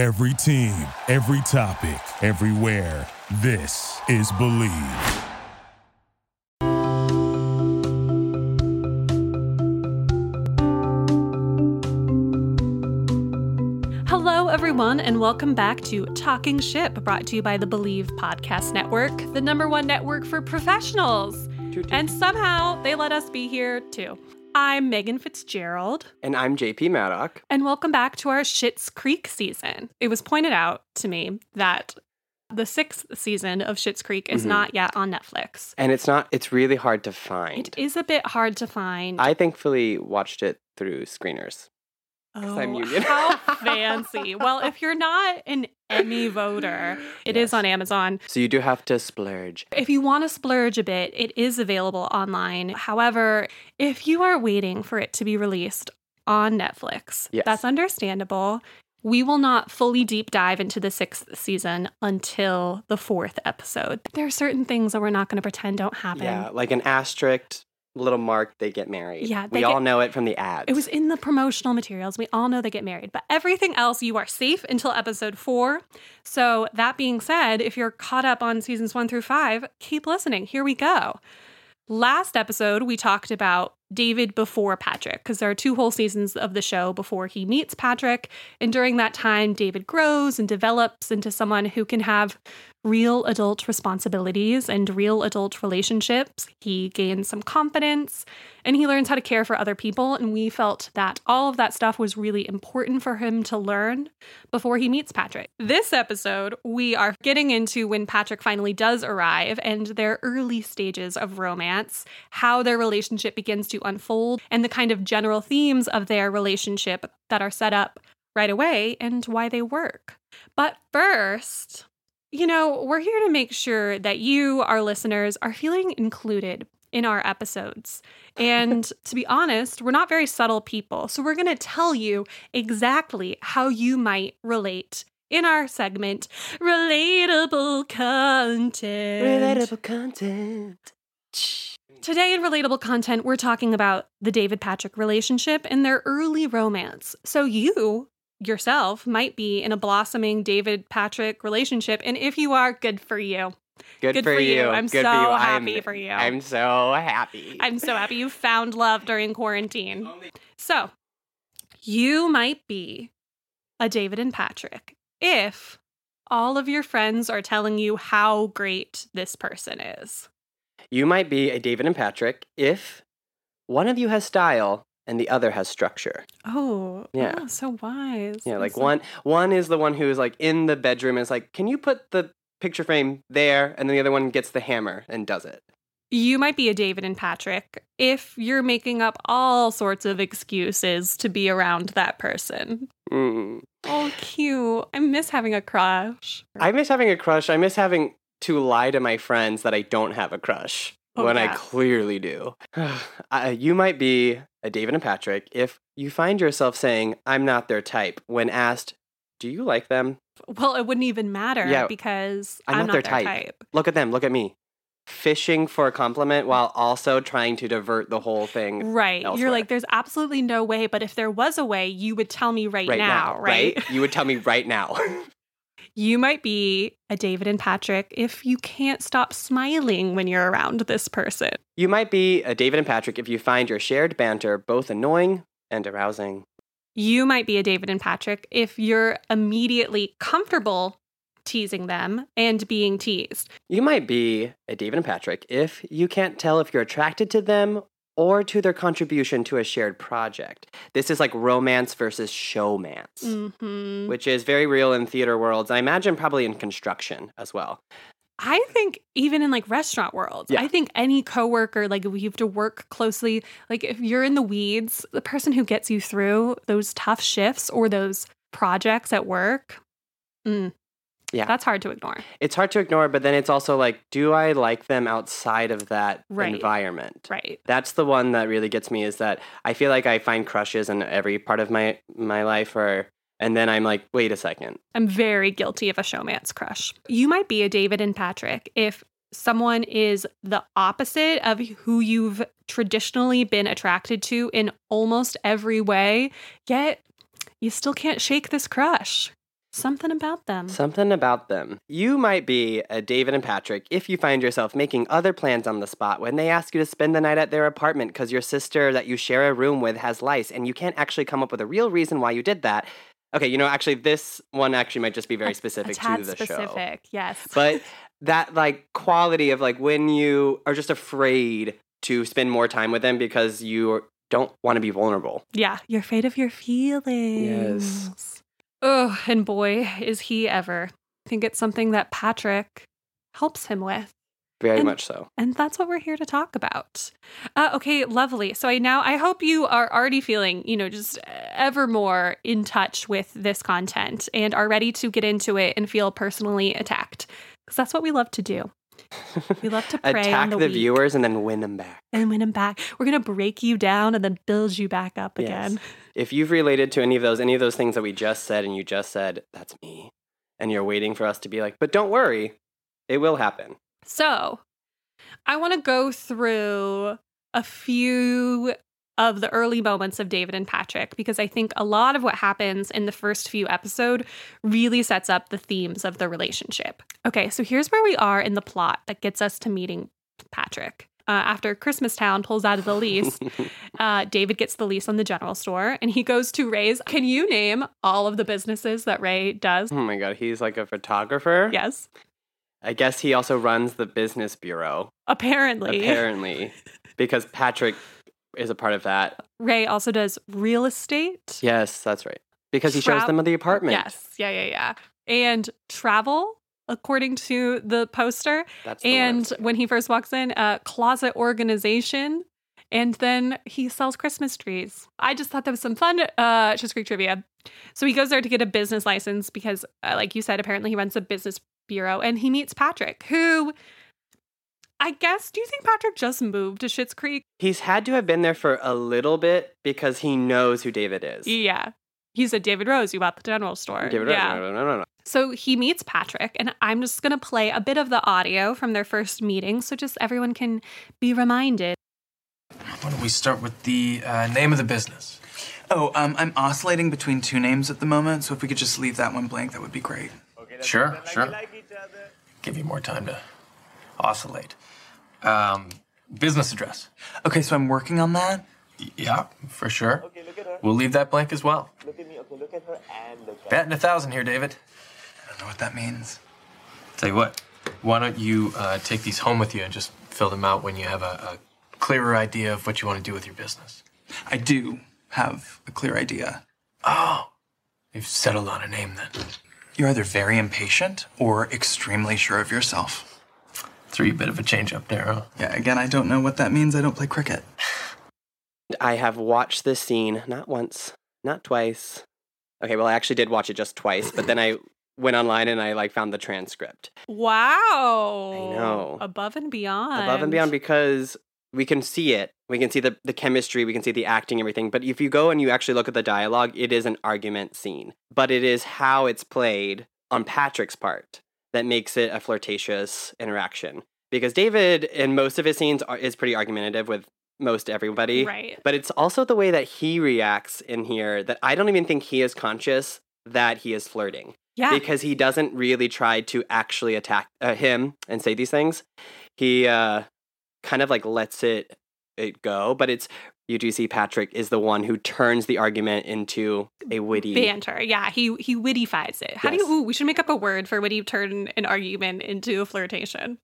Every team, every topic, everywhere. This is Believe. Hello, everyone, and welcome back to Talking Ship, brought to you by the Believe Podcast Network, the number one network for professionals. And somehow they let us be here too. I'm Megan Fitzgerald, And I'm JP Maddock. and welcome back to our Schitt's Creek season. It was pointed out to me that the sixth season of Schitt's Creek is Mhm. not yet on Netflix. And it's not, it's really hard to find. It is a bit hard to find. I thankfully watched it through screeners. Oh, I'm union. how fancy. Well, if you're not an Emmy voter, it is Yes. on Amazon. So you do have to splurge. If you want to splurge a bit, it is available online. However, if you are waiting for it to be released on Netflix, Yes. that's understandable. We will not fully deep dive into the sixth season until the fourth episode. There are certain things that we're not going to pretend don't happen. Yeah, like an asterisk little mark, they get married. Yeah, we they all know it from the ads. It was in the promotional materials. We all know they get married, but everything else, you are safe until episode four. So, that being said, if you're caught up on seasons one through five, keep listening. Here we go. Last episode, we talked about David before Patrick, because there are two whole seasons of the show before he meets Patrick. And during that time, David grows and develops into someone who can have real adult responsibilities and real adult relationships. He gains some confidence and he learns how to care for other people. And we felt that all of that stuff was really important for him to learn before he meets Patrick. This episode, we are getting into when Patrick finally does arrive and their early stages of romance, how their relationship begins to unfold, and the kind of general themes of their relationship that are set up right away and why they work. But first, you know, we're here to make sure that you, our listeners, are feeling included in our episodes. And to be honest, we're not very subtle people. So we're going to tell you exactly how you might relate in our segment, Relatable Content. Relatable Content. Today in Relatable Content, we're talking about the David Patrick relationship and their early romance. So you yourself might be in a blossoming David Patrick relationship. And if you are, good for you. Good, Good for, you. you. I'm Good so for you. happy I'm, for you. I'm so happy. I'm so happy you found love during quarantine. So, you might be a David and Patrick if all of your friends are telling you how great this person is. You might be a David and Patrick if one of you has style and the other has structure. Oh, Yeah. oh, so wise. Yeah, like one one is the one who is like in the bedroom and is like, "Can you put the picture frame there?" And then the other one gets the hammer and does it. You might be a David and Patrick if you're making up all sorts of excuses to be around that person. Mm. Oh, cute. I miss having a crush. I miss having a crush. I miss having to lie to my friends that I don't have a crush Oh, when I clearly do. uh, you might be a David and Patrick if you find yourself saying, "I'm not their type" when asked, "Do you like them?" Well, it wouldn't even matter Yeah, because I'm I'm, not their type. Look at them. Look at me. Fishing for a compliment while also trying to divert the whole thing Right. You're like, there's absolutely no way, but if there was a way, you would tell me right, right now, now, right? You would tell me right now. You might be a David and Patrick if you can't stop smiling when you're around this person. you might be a David and Patrick if you find your shared banter both annoying and arousing. You might be a David and Patrick if you're immediately comfortable teasing them and being teased. You might be a David and Patrick if you can't tell if you're attracted to them or to their contribution to a shared project. This is like romance versus showmance, hmm which is very real in theater worlds. I imagine probably in construction as well. I think even in like restaurant worlds, Yeah. I think any coworker, like if you have to work closely, like if you're in the weeds, the person who gets you through those tough shifts or those projects at work, mm, Yeah. that's hard to ignore. It's hard to ignore, but then it's also like, do I like them outside of that Right. environment? Right. That's the one that really gets me is that I feel like I find crushes in every part of my my life or and then I'm like, wait a second. I'm very guilty of a showmance crush. You might be a David and Patrick if someone is the opposite of who you've traditionally been attracted to in almost every way, yet you still can't shake this crush. Something about them. Something about them. You might be a David and Patrick if you find yourself making other plans on the spot when they ask you to spend the night at their apartment because your sister that you share a room with has lice and you can't actually come up with a real reason why you did that. Okay, you know, actually, this one actually might just be very specific a tad to the show. specific, yes. But that like quality of like when you are just afraid to spend more time with them because you don't want to be vulnerable. yeah, you're afraid of your feelings. Oh, and boy, is he ever. I think it's something that Patrick helps him with. Very And- much so. And that's what we're here to talk about. Uh, okay, lovely. So I now I hope you are already feeling, you know, just ever more in touch with this content and are ready to get into it and feel personally attacked. Because that's what we love to do. We love to prey Attack the, the, viewers and then win them back. and win them back. We're gonna break you down and then build you back up Yes. again. If you've related to any of those, any of those things that we just said, and you just said, that's me, and you're waiting for us to be like, but don't worry, it will happen. So, I want to go through a few of the early moments of David and Patrick because I think a lot of what happens in the first few episode really sets up the themes of the relationship. Okay, so here's where we are in the plot that gets us to meeting Patrick. Uh, after Christmastown pulls out of the lease, uh, David gets the lease on the general store and he goes to Ray's. Can you name all of the businesses that Ray does? oh my God, he's like a photographer. Yes, I guess he also runs the business bureau, apparently. apparently, because Patrick is a part of that. Ray also does real estate. Yes, that's right. Because he shows Tra- them the apartment. Yes. Yeah, yeah, yeah. And travel, according to the poster. That's the and word. when he first walks in, uh, closet organization. And then he sells Christmas trees. I just thought that was some fun uh, Schitt's Creek trivia. So he goes there to get a business license because, uh, like you said, apparently he runs a business bureau and he meets Patrick, who I guess, do you think Patrick just moved to Schitt's Creek? He's had to have been there for a little bit because he knows who David is. Yeah. He said, David Rose, you bought the general store. David, yeah. no, no, no, no, no. So he meets Patrick, and I'm just going to play a bit of the audio from their first meeting so just everyone can be reminded. Why don't we start with the uh, name of the business? Oh, um, I'm oscillating between two names at the moment, so if we could just leave that one blank, that would be great. Sure, sure. Give you more time to oscillate. Um, business address. Okay, so I'm working on that. Y- Yeah, for sure. We'll leave that blank as well. Batting a thousand here, David. I don't know what that means. Tell you what, why don't you uh, take these home with you and just fill them out when you have a, a clearer idea of what you want to do with your business? I do have a clear idea. Oh, you've settled on a name then. You're either very impatient or extremely sure of yourself. Threw you a bit of a change up there, huh? Yeah, again, I don't know what that means. I don't play cricket. I have watched this scene not once, not twice. Okay, well, I actually did watch it just twice, but then I went online and I like found the transcript. Wow. I know. Above and beyond. above and beyond because we can see it. We can see the, the chemistry, we can see the acting, everything. But if you go and you actually look at the dialogue, it is an argument scene. But it is how it's played on Patrick's part that makes it a flirtatious interaction. Because David, in most of his scenes, are, is pretty argumentative with most everybody. Right. But it's also the way that he reacts in here that I don't even think he is conscious that he is flirting Yeah. because he doesn't really try to actually attack uh, him and say these things. He uh, kind of like lets it it go, but it's you do see Patrick is the one who turns the argument into a witty. Banter. Yeah. He he wittifies it. How do you ooh, we should make up a word for witty turn an argument into a flirtation.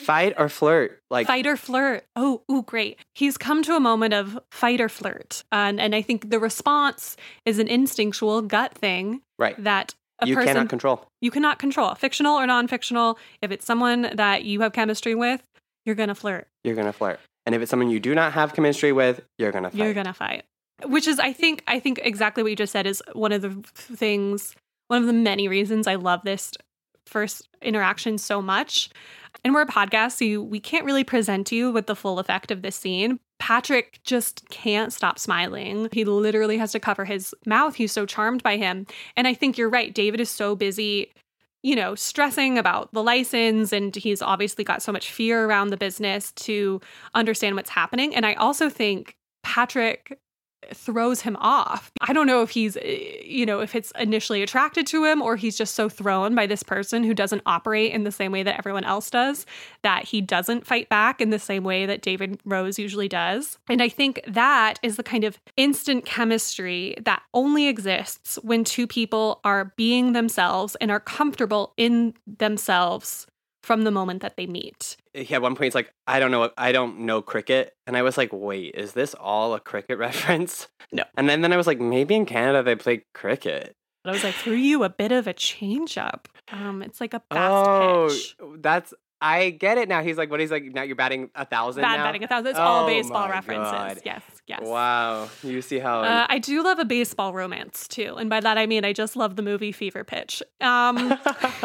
Fight or flirt, like fight or flirt. Oh, ooh, great. He's come to a moment of fight or flirt. And and I think the response is an instinctual gut thing right. that You person cannot control. you cannot control, fictional or non-fictional. If it's someone that you have chemistry with, you're gonna flirt. You're gonna flirt, and if it's someone you do not have chemistry with, you're gonna fight. You're gonna fight. Which is, I think, I think exactly what you just said is one of the things, one of the many reasons I love this first interaction so much. And we're a podcast, so you, we can't really present you with the full effect of this scene. Patrick just can't stop smiling. He literally has to cover his mouth. He's so charmed by him. And I think you're right. David is so busy, you know, stressing about the license, and he's obviously got so much fear around the business to understand what's happening. And I also think Patrick throws him off. I don't know if he's, eh, you know, if it's initially attracted to him or he's just so thrown by this person who doesn't operate in the same way that everyone else does that he doesn't fight back in the same way that David Rose usually does. And I think that is the kind of instant chemistry that only exists when two people are being themselves and are comfortable in themselves from the moment that they meet. He at one point he's like, I don't know, I don't know cricket, and I was like, wait, is this all a cricket reference? No. And then then I was like, maybe in Canada they play cricket. But I was like, threw you a bit of a change up. Um, it's like a fast oh, pitch. that's I get it now. He's like, what? He's like, now you're batting a thousand. Bad now? batting a thousand. It's all Oh baseball references. God. Yes, yes. Wow, you see how Uh, I do love a baseball romance too, and by that I mean I just love the movie Fever Pitch. Um,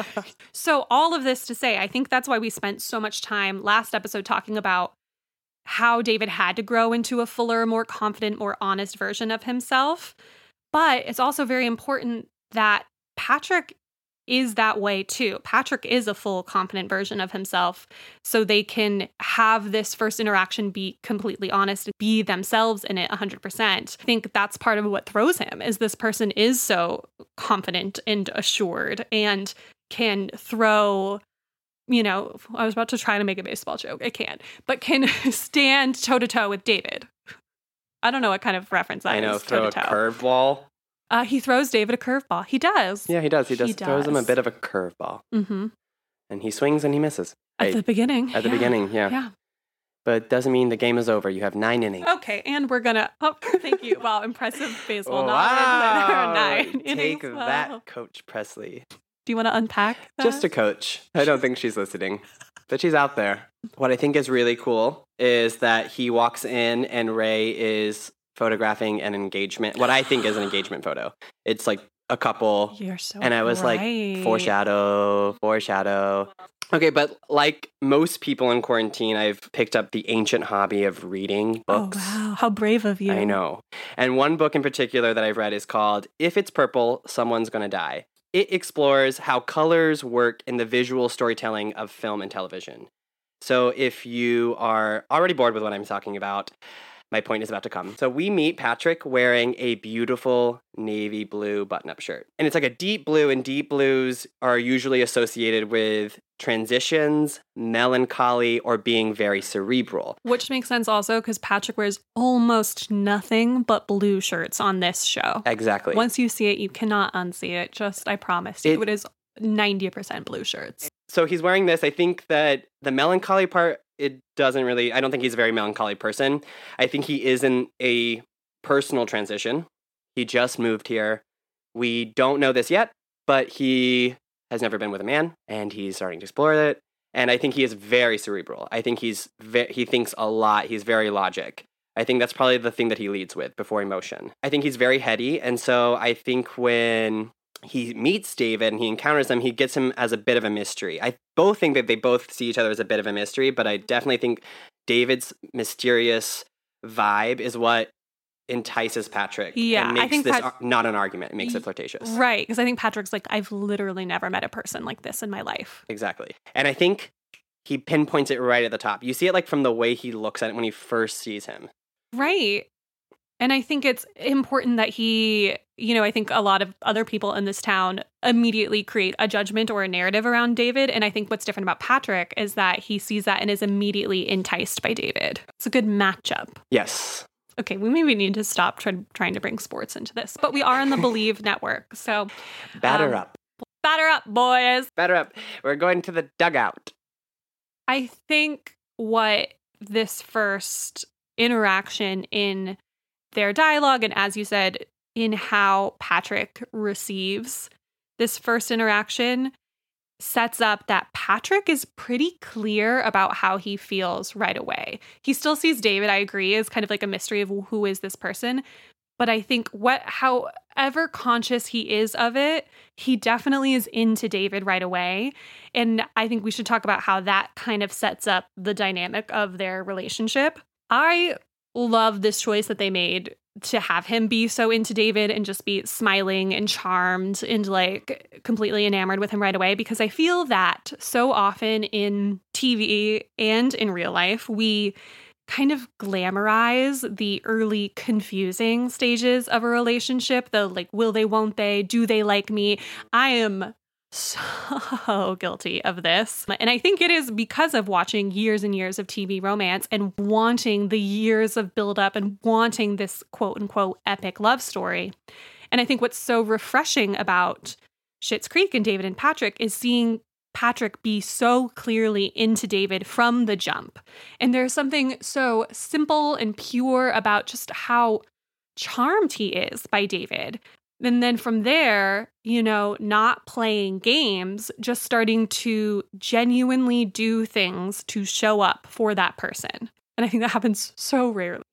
so all of this to say, I think that's why we spent so much time last episode talking about how David had to grow into a fuller, more confident, more honest version of himself. But it's also very important that Patrick is that way too. Patrick is a full, confident version of himself. So they can have this first interaction be completely honest, be themselves in it 100%. I think that's part of what throws him is this person is so confident and assured and can throw you know, I was about to try to make a baseball joke. I can't, but can stand toe to toe with David. I don't know what kind of reference that I know is, throw a toe-to-toe. curveball. Uh, he throws David a curveball. He does. Yeah, he does. He does. He Throws him a bit of a curveball, Mm-hmm. and he swings and he misses. At the beginning. at the yeah. beginning, yeah. Yeah. But doesn't mean the game is over. You have nine innings. Okay, and we're gonna. Oh, thank you. Wow, impressive baseball wow! knowledge. Nine Take innings. Wow. that, Coach Presley. Do you want to unpack? That? Just a coach. I don't think she's listening, but she's out there. What I think is really cool is that he walks in and Ray is photographing an engagement. What I think is an engagement photo. It's like a couple, You're so. and I was like, foreshadow, foreshadow. Okay, but like most people in quarantine, I've picked up the ancient hobby of reading oh, books. Oh wow, how brave of you! I know. And one book in particular that I've read is called If It's Purple, Someone's Gonna Die. It explores how colors work in the visual storytelling of film and television. So if you are already bored with what I'm talking about, my point is about to come. So we meet Patrick wearing a beautiful navy blue button up shirt. And it's like a deep blue, and deep blues are usually associated with transitions, melancholy, or being very cerebral. Which makes sense also because Patrick wears almost nothing but blue shirts on this show. Exactly. Once you see it, you cannot unsee it. Just, I promise you, It- it is 90% blue shirts. so he's wearing this. I think that the melancholy part, it doesn't really, I don't think he's a very melancholy person. I think he is in a personal transition. He just moved here. We don't know this yet, but he has never been with a man and he's starting to explore it. And I think he is very cerebral. I think he's ve- he thinks a lot. He's very logic. I think that's probably the thing that he leads with before emotion. I think he's very heady, and so I think when he meets David and he encounters him, he gets him as a bit of a mystery. I both think that they both see each other as a bit of a mystery, but I definitely think David's mysterious vibe is what entices Patrick. Yeah, I and makes think this Pat- not an argument. It makes it flirtatious. Right. Because I think Patrick's like, I've literally never met a person like this in my life. Exactly. And I think he pinpoints it right at the top. You see it like from the way he looks at it when he first sees him. Right. And I think it's important that he, you know, I think a lot of other people in this town immediately create a judgment or a narrative around David. And I think what's different about Patrick is that he sees that and is immediately enticed by David. It's a good matchup. Yes. Okay, we maybe need to stop try- trying to bring sports into this, but we are on the Believe network. So Batter Um, up. batter up, boys. Batter up. We're going to the dugout. I think what this first interaction in their dialogue, and as you said, in how Patrick receives this first interaction, sets up that Patrick is pretty clear about how he feels right away. He still sees David, I agree, as kind of like a mystery of who is this person. But I think what however conscious he is of it, he definitely is into David right away. And I think we should talk about how that kind of sets up the dynamic of their relationship. I love this choice that they made to have him be so into David and just be smiling and charmed and like completely enamored with him right away because I feel that so often in TV and in real life, we kind of glamorize the early confusing stages of a relationship. The like, will they, won't they, do they like me? I am so guilty of this. And I think it is because of watching years and years of TV romance and wanting the years of buildup and wanting this quote unquote epic love story. And I think what's so refreshing about Schitt's Creek and David and Patrick is seeing Patrick be so clearly into David from the jump. And there's something so simple and pure about just how charmed he is by David. And then from there, you know, not playing games, just starting to genuinely do things to show up for that person. And I think that happens so rarely.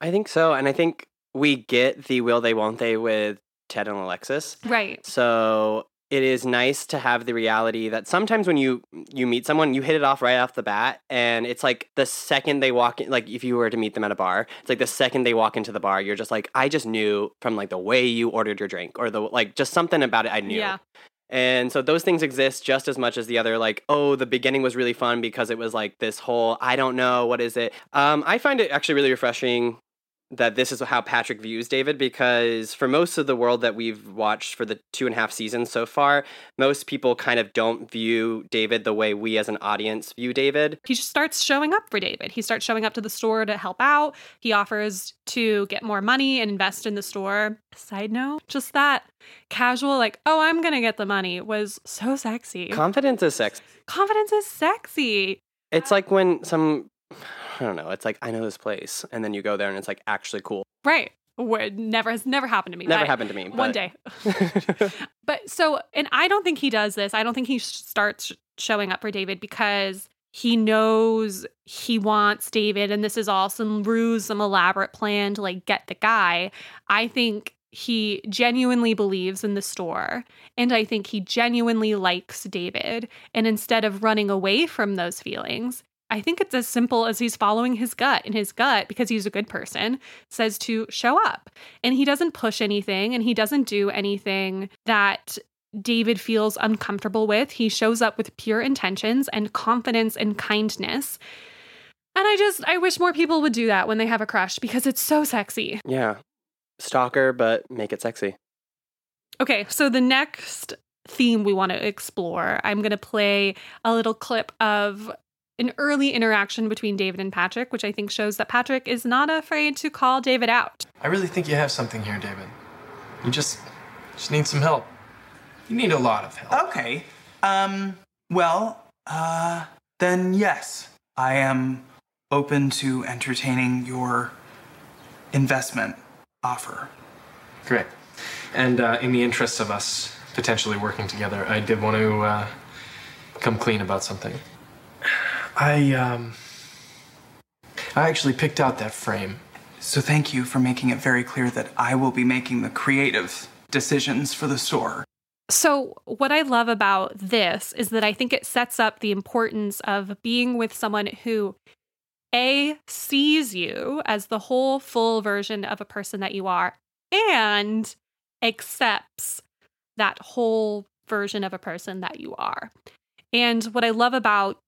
I think so. And I think we get the will they, won't they with Ted and Alexis. Right. So it is nice to have the reality that sometimes when you you meet someone you hit it off right off the bat and it's like the second they walk in like if you were to meet them at a bar it's like the second they walk into the bar you're just like i just knew from like the way you ordered your drink or the like just something about it i knew Yeah. and so those things exist just as much as the other like oh the beginning was really fun because it was like this whole i don't know what is it um, i find it actually really refreshing that this is how Patrick views David because for most of the world that we've watched for the two and a half seasons so far, most people kind of don't view David the way we as an audience view David. He just starts showing up for David. He starts showing up to the store to help out. He offers to get more money and invest in the store. Side note, just that casual, like, oh, I'm going to get the money was so sexy. Confidence is sexy. Confidence is sexy. It's like when some, I don't know, it's like, I know this place. And then you go there and it's like actually cool. Right. Where never has never happened to me. Never happened to me. One day. But so, and I don't think he does this. I don't think he sh- starts showing up for David because he knows he wants David and this is all some ruse, some elaborate plan to like get the guy. I think he genuinely believes in the store and I think he genuinely likes David. And instead of running away from those feelings, I think it's as simple as he's following his gut, and his gut, because he's a good person, says to show up. And he doesn't push anything and he doesn't do anything that David feels uncomfortable with. He shows up with pure intentions and confidence and kindness. And I just, I wish more people would do that when they have a crush because it's so sexy. yeah. Stalker, but make it sexy. Okay, so the next theme we want to explore, I'm going to play a little clip of an early interaction between David and Patrick, which I think shows that Patrick is not afraid to call David out. I really think you have something here, David. You just just need some help. You need a lot of help. Okay. Um, well, uh, then yes, I am open to entertaining your investment offer. Great. And uh, in the interest of us potentially working together, I did want to uh, come clean about something. I um, I actually picked out that frame. So thank you for making it very clear that I will be making the creative decisions for the store. So, what I love about this is that I think it sets up the importance of being with someone who A, sees you as the whole full version of a person that you are and accepts that whole version of a person that you are. And what I love about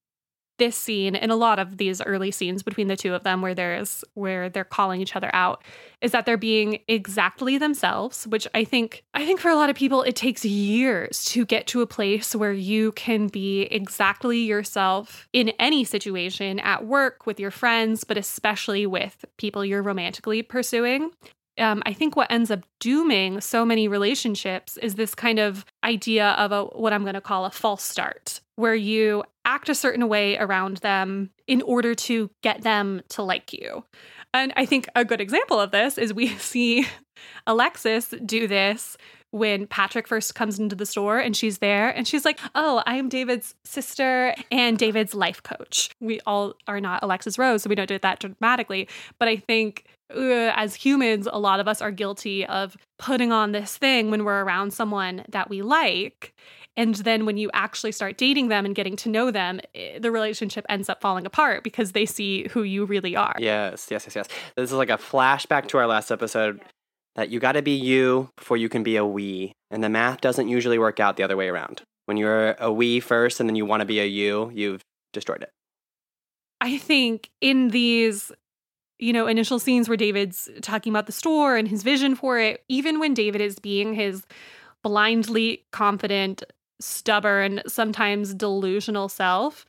this scene and a lot of these early scenes between the two of them where there's where they're calling each other out is that they're being exactly themselves which i think i think for a lot of people it takes years to get to a place where you can be exactly yourself in any situation at work with your friends but especially with people you're romantically pursuing. Um, I think what ends up dooming so many relationships is this kind of idea of a what I'm going to call a false start, where you act a certain way around them in order to get them to like you. And I think a good example of this is we see Alexis do this when Patrick first comes into the store and she's there and she's like, Oh, I am David's sister and David's life coach. We all are not Alexis Rose, so we don't do it that dramatically. But I think uh, as humans, a lot of us are guilty of putting on this thing when we're around someone that we like. And then when you actually start dating them and getting to know them, eh, the relationship ends up falling apart because they see who you really are. Yes, yes, yes, yes. This is like a flashback to our last episode that you got to be you before you can be a we. And the math doesn't usually work out the other way around. When you're a we first and then you want to be a you, you've destroyed it. I think in these you know, initial scenes where David's talking about the store and his vision for it, even when David is being his blindly confident, stubborn, sometimes delusional self,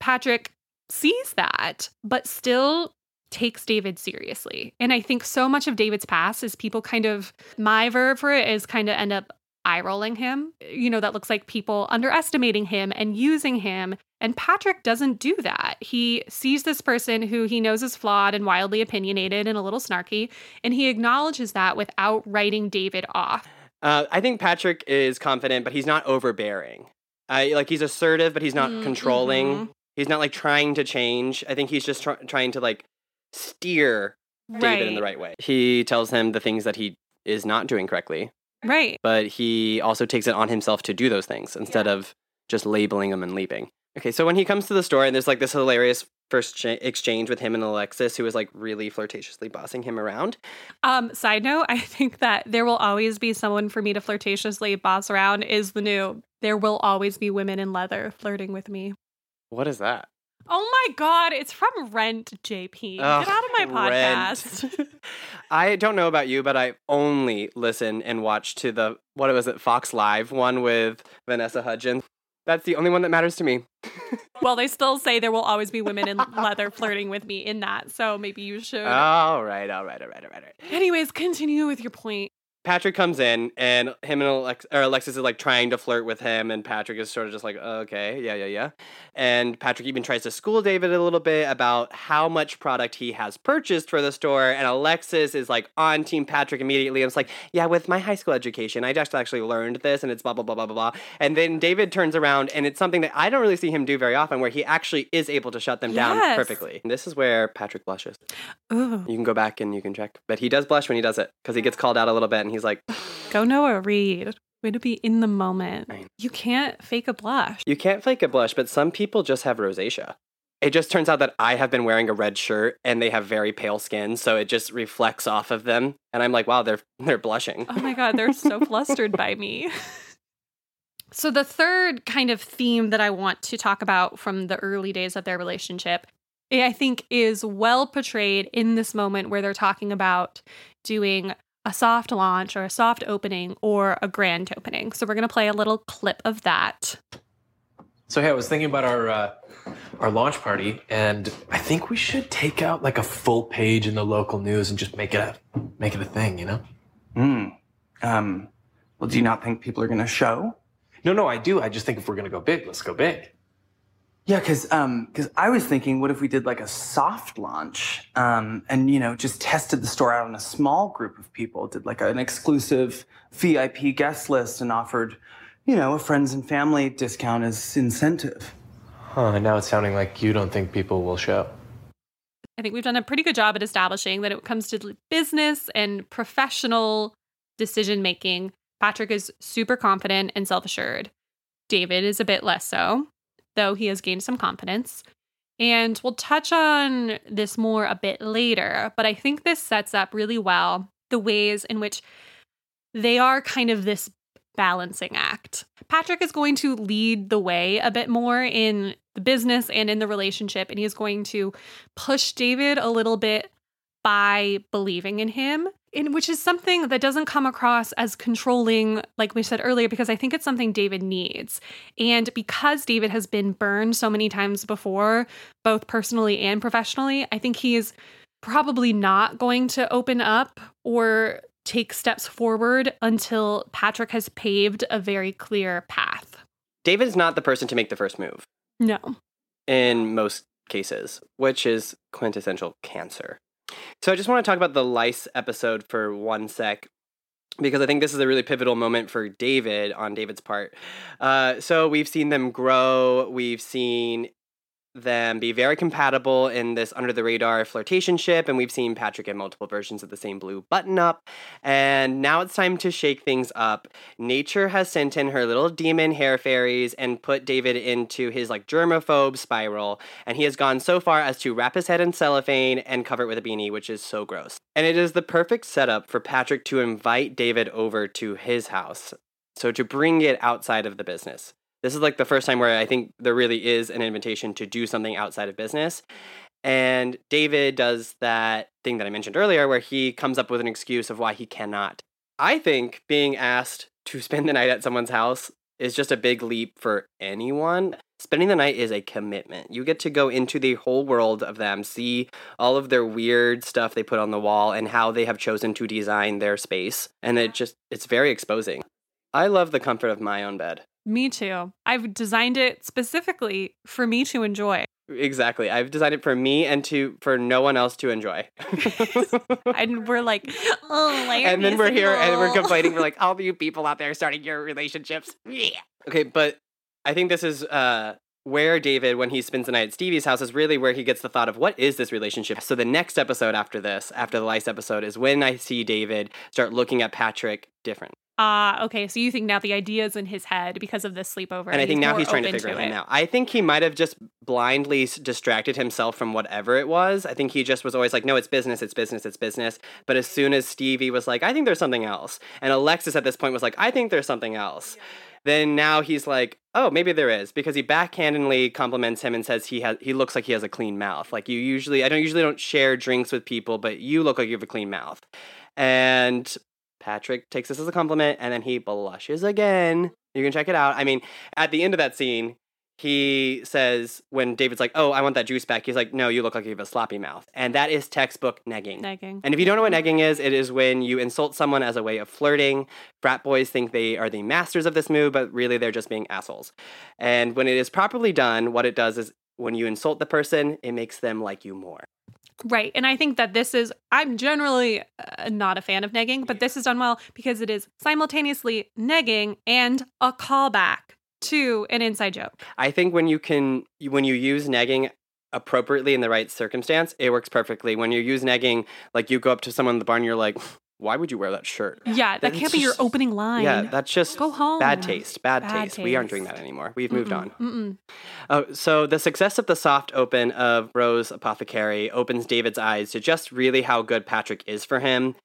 Patrick sees that, but still takes David seriously. And I think so much of David's past is people kind of, my verb for it is kind of end up eye rolling him. You know, that looks like people underestimating him and using him. And Patrick doesn't do that. He sees this person who he knows is flawed and wildly opinionated and a little snarky, and he acknowledges that without writing David off. Uh, I think Patrick is confident, but he's not overbearing. I like he's assertive, but he's not Mm, controlling. mhm. He's not like trying to change. I think he's just try- trying to like steer David in the right way. He tells him the things that he is not doing correctly, Right. but he also takes it on himself to do those things instead of just labeling them and leaping. Okay, so when he comes to the store and there's like this hilarious first cha- exchange with him and Alexis, who was like really flirtatiously bossing him around. Um, side note, I think that there will always be someone for me to flirtatiously boss around is the new there will always be women in leather flirting with me. What is that? Oh my god, it's from Rent, JP. Ugh, Get out of my podcast. I don't know about you, but I only listen and watch to the what was it, Fox Live one with Vanessa Hudgens. That's the only one that matters to me. well, they still say there will always be women in leather flirting with me in that, so maybe you should. all right, all right, all right, all right, all right. Anyways, continue with your point. Patrick comes in and him and Alex- or Alexis is like trying to flirt with him, and Patrick is sort of just like, oh, okay, yeah, yeah, yeah. And Patrick even tries to school David a little bit about how much product he has purchased for the store. And Alexis is like on Team Patrick immediately. And it's like, yeah, with my high school education, I just actually learned this, and it's blah, blah, blah, blah, blah, blah. And then David turns around, and it's something that I don't really see him do very often, where he actually is able to shut them down perfectly. And this is where Patrick blushes. Ooh, You can go back and you can check. But he does blush when he does it because he gets called out a little bit, and he's like, go Noah Reid. Way to be in the moment. You can't fake a blush. You can't fake a blush, but some people just have rosacea. It just turns out that I have been wearing a red shirt and they have very pale skin, so it just reflects off of them. And I'm like, wow, they're they're blushing. Oh my God, they're so flustered by me. So, the third kind of theme that I want to talk about from the early days of their relationship, eh, I think is well portrayed in this moment where they're talking about doing a soft launch or a soft opening or a grand opening. So, we're going to play a little clip of that. So hey, I was thinking about our uh, our launch party, and I think we should take out like a full page in the local news and just make it a make it a thing, you know? Hmm. Um, well, do you not think people are going to show? No, no, I do. I just think if we're gonna go big, let's go big. Yeah, because um, because I was thinking, what if we did like a soft launch, um, and you know, just tested the store out on a small group of people, did like an exclusive VIP guest list, and offered, you know, a friends and family discount as incentive. Huh? And now it's sounding like you don't think people will show. I think we've done a pretty good job at establishing that it comes to business and professional decision making. Patrick is super confident and self assured. David is a bit less so, though he has gained some confidence. And we'll touch on this more a bit later, but I think this sets up really well the ways in which they are kind of this balancing act. Patrick is going to lead the way a bit more in the business and in the relationship, and he is going to push David a little bit by believing in him, in which is something that doesn't come across as controlling, like we said earlier, because I think it's something David needs. And because David has been burned so many times before, both personally and professionally, I think he is probably not going to open up or take steps forward until Patrick has paved a very clear path. David's not the person to make the first move No. in most cases, which is quintessential cancer. So I just want to talk about the lice episode for one sec. Because I think this is a really pivotal moment for David on David's part. Uh, so we've seen them grow. We've seen them be very compatible in this under the radar flirtationship, and we've seen Patrick in multiple versions of the same blue button up. And now it's time to shake things up. Nature has sent in her little demon hair fairies and put David into his like germaphobe spiral, and he has gone so far as to wrap his head in cellophane and cover it with a beanie, which is so gross. And it is the perfect setup for Patrick to invite David over to his house. So to bring it outside of the business. This is like the first time where I think there really is an invitation to do something outside of business. And David does that thing that I mentioned earlier where he comes up with an excuse of why he cannot. I think being asked to spend the night at someone's house is just a big leap for anyone. Spending the night is a commitment. You get to go into the whole world of them, see all of their weird stuff they put on the wall and how they have chosen to design their space. And it just, it's very exposing. I love the comfort of my own bed. Me too. I've designed it specifically for me to enjoy. Exactly. I've designed it for me and to for no one else to enjoy. and we're like, oh, my god. and then we're here and we're complaining. We're like, all you people out there starting your relationships. Yeah. Okay, but I think this is uh, where David, when he spends the night at Stevie's house, is really where he gets the thought of what is this relationship. So the next episode after this, after the lice episode, is when I see David start looking at Patrick different. Ah, uh, okay. So you think now the idea is in his head because of this sleepover, and I think now he's trying to figure to it out. I think he might have just blindly distracted himself from whatever it was. I think he just was always like, "No, it's business, it's business, it's business." But as soon as Stevie was like, "I think there's something else," and Alexis at this point was like, "I think there's something else," then now he's like, "Oh, maybe there is," because he backhandedly compliments him and says he has he looks like he has a clean mouth. Like you usually, I don't usually don't share drinks with people, but you look like you have a clean mouth. And Patrick takes this as a compliment and then he blushes again. You can check it out. I mean, at the end of that scene, he says when David's like, "Oh, I want that juice back." He's like, "No, you look like you have a sloppy mouth," and that is textbook negging. Negging. And if you don't know what negging is, it is when you insult someone as a way of flirting. Frat boys think they are the masters of this move, but really they're just being assholes. And when it is properly done, what it does is when you insult the person, it makes them like you more. Right. And I think that this is, I'm generally uh, not a fan of negging, but this is done well because it is simultaneously negging and a callback to an inside joke. I think when you can, when you use negging appropriately in the right circumstance, it works perfectly. When you use negging, like you go up to someone in the barn, you're like, why would you wear that shirt? Yeah, that can't just, be your opening line. Yeah, that's just go home. Bad taste. Bad, bad taste. taste. We aren't doing that anymore. We've moved Mm-mm. on. Uh, so the success of the soft open of Rose Apothecary opens David's eyes to just really how good Patrick is for him.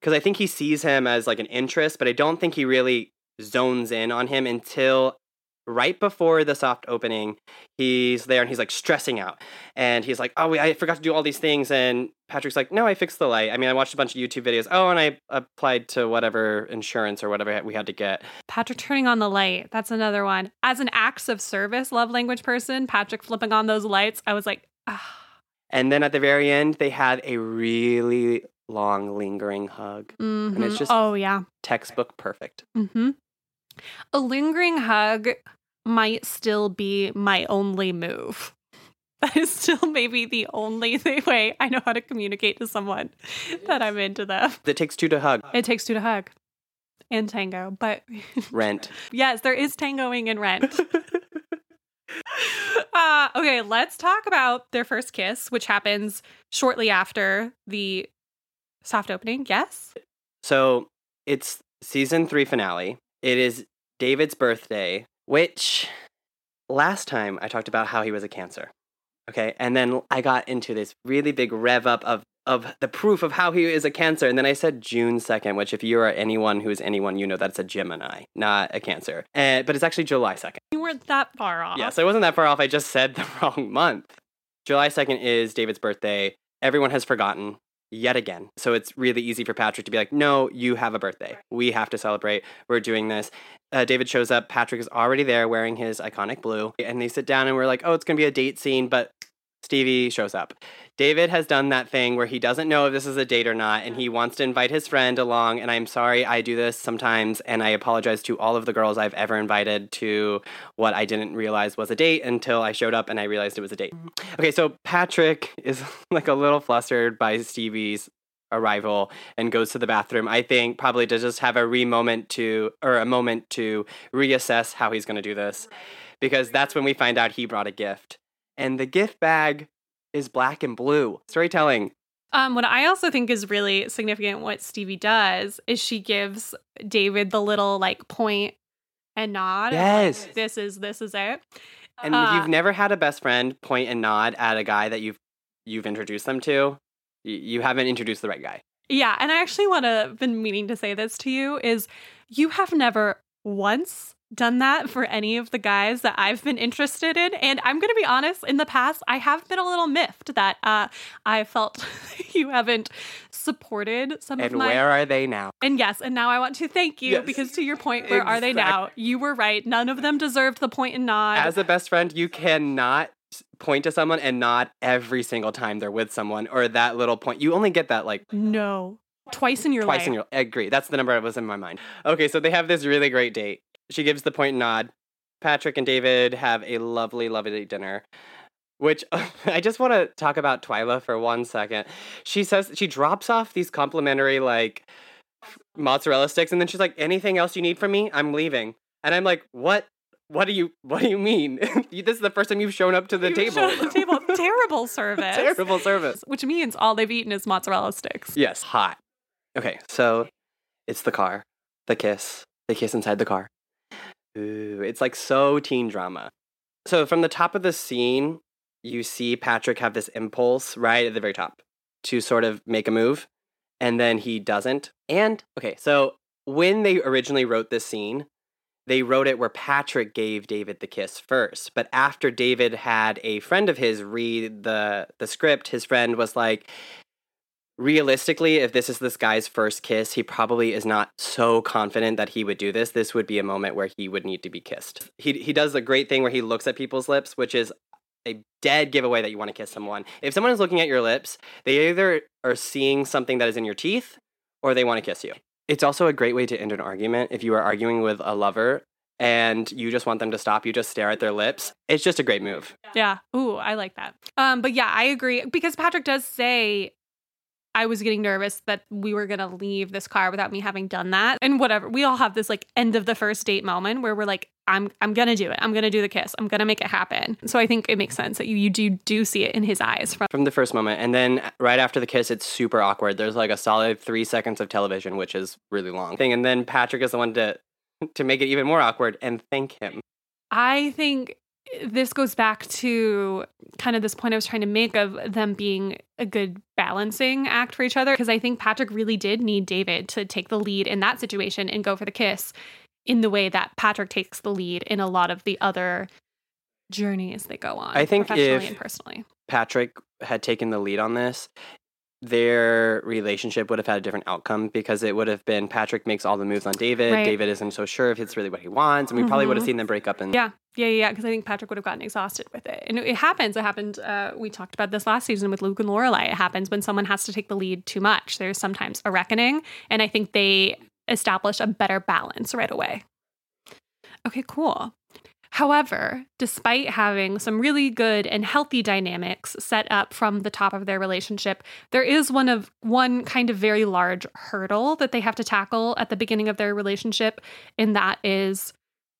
Because I think he sees him as like an interest, but I don't think he really zones in on him until right before the soft opening, he's there and he's like stressing out. And he's like, Oh, I forgot to do all these things. And Patrick's like, No, I fixed the light. I mean, I watched a bunch of YouTube videos. Oh, and I applied to whatever insurance or whatever we had to get. Patrick turning on the light. That's another one. As an acts of service love language person, Patrick flipping on those lights, I was like, ah. And then at the very end, they had a really long, lingering hug. Mm-hmm. And it's just, oh, yeah. Textbook perfect. Mm-hmm. A lingering hug might still be my only move. That is still maybe the only way I know how to communicate to someone that I'm into them. It takes two to hug. It takes two to hug. And tango, but rent. yes, there is tangoing in rent. uh, okay, let's talk about their first kiss, which happens shortly after the soft opening. Yes. So it's season three finale. It is David's birthday, which last time I talked about how he was a cancer. Okay. And then I got into this really big rev up of of the proof of how he is a cancer. And then I said June 2nd, which if you are anyone who is anyone, you know that's a Gemini, not a cancer. And, but it's actually July 2nd. You weren't that far off. Yes, I wasn't that far off. I just said the wrong month. July 2nd is David's birthday. Everyone has forgotten yet again. So it's really easy for Patrick to be like, no, you have a birthday. We have to celebrate. We're doing this. Uh, David shows up. Patrick is already there wearing his iconic blue. And they sit down and we're like, oh, it's going to be a date scene. But Stevie shows up. David has done that thing where he doesn't know if this is a date or not, and he mm. wants to invite his friend along. And I'm sorry, I do this sometimes, and I apologize to all of the girls I've ever invited to what I didn't realize was a date until I showed up and I realized it was a date. Mm. Okay, so Patrick is like a little flustered by Stevie's arrival and goes to the bathroom i think probably to just have a re moment to or a moment to reassess how he's going to do this because that's when we find out he brought a gift and the gift bag is black and blue. Storytelling. Um, what I also think is really significant, what Stevie does, is she gives David the little like point and nod. Yes, like, this is this is it. And uh, if you've never had a best friend point and nod at a guy that you've you've introduced them to, you, you haven't introduced the right guy. Yeah, and I actually want to been meaning to say this to you is you have never once done that for any of the guys that I've been interested in. And I'm going to be honest, in the past, I have been a little miffed that uh, I felt you haven't supported some And of my. And where are they now? and yes, and now I want to thank you Yes. because to your point, where are they now? You were right. None of them deserved the point and nod. As a best friend, you cannot point to someone and nod every single time they're with someone or that little point. You only get that like no. Twice in your twice life. in your I agree. That's the number that was in my mind. Okay, so they have this really great date. She gives the point nod. Patrick and David have a lovely, lovely dinner. Which I just want to talk about Twyla for one second. She says she drops off these complimentary like mozzarella sticks, and then she's like, "Anything else you need from me? I'm leaving." And I'm like, "What? What do you? What do you mean? this is the first time you've shown up to the You table. showed the table. Terrible service. Terrible service. Which means all they've eaten is mozzarella sticks. Yes, hot. Okay, so it's the car, the kiss, the kiss inside the car. Ooh, it's like so teen drama. So from the top of the scene, you see Patrick have this impulse right at the very top to sort of make a move, and then he doesn't. And okay, so when they originally wrote this scene, they wrote it where Patrick gave David the kiss first. But after David had a friend of his read the the script, his friend was like, realistically, if this is this guy's first kiss, he probably is not so confident that he would do this. This would be a moment where he would need to be kissed. He he does a great thing where he looks at people's lips, which is a dead giveaway that you want to kiss someone. If someone is looking at your lips, they either are seeing something that is in your teeth or they want to kiss you. It's also a great way to end an argument if you are arguing with a lover and you just want them to stop, you just stare at their lips. It's just a great move. Yeah. Ooh, I like that. Um, but yeah, I agree because Patrick does say I was getting nervous that we were gonna leave this car without me having done that. And whatever. We all have this like end of the first date moment where we're like, I'm I'm gonna do it. I'm gonna do the kiss. I'm gonna make it happen. So I think it makes sense that you, you do do see it in his eyes from from the first moment. And then right after the kiss, it's super awkward. There's like a solid three seconds of television, which is really long thing. And then Patrick is the one to to make it even more awkward and thank him. I think this goes back to kind of this point I was trying to make of them being a good balancing act for each other. Because I think Patrick really did need David to take the lead in that situation and go for the kiss in the way that Patrick takes the lead in a lot of the other journeys they go on. I think professionally if- and personally. Patrick had taken the lead on this, their relationship would have had a different outcome because it would have been Patrick makes all the moves on David. Right. David isn't so sure if it's really what he wants, and we probably would have Mhm. seen them break up. And Yeah, yeah, yeah. Because I think Patrick would have gotten exhausted with it, and it, happens. It happened. Uh, we talked about this last season with Luke and Lorelai. It happens when someone has to take the lead too much. There's sometimes a reckoning, and I think they establish a better balance right away. Okay, cool. However, despite having some really good and healthy dynamics set up from the top of their relationship, there is one of one kind of very large hurdle that they have to tackle at the beginning of their relationship, and that is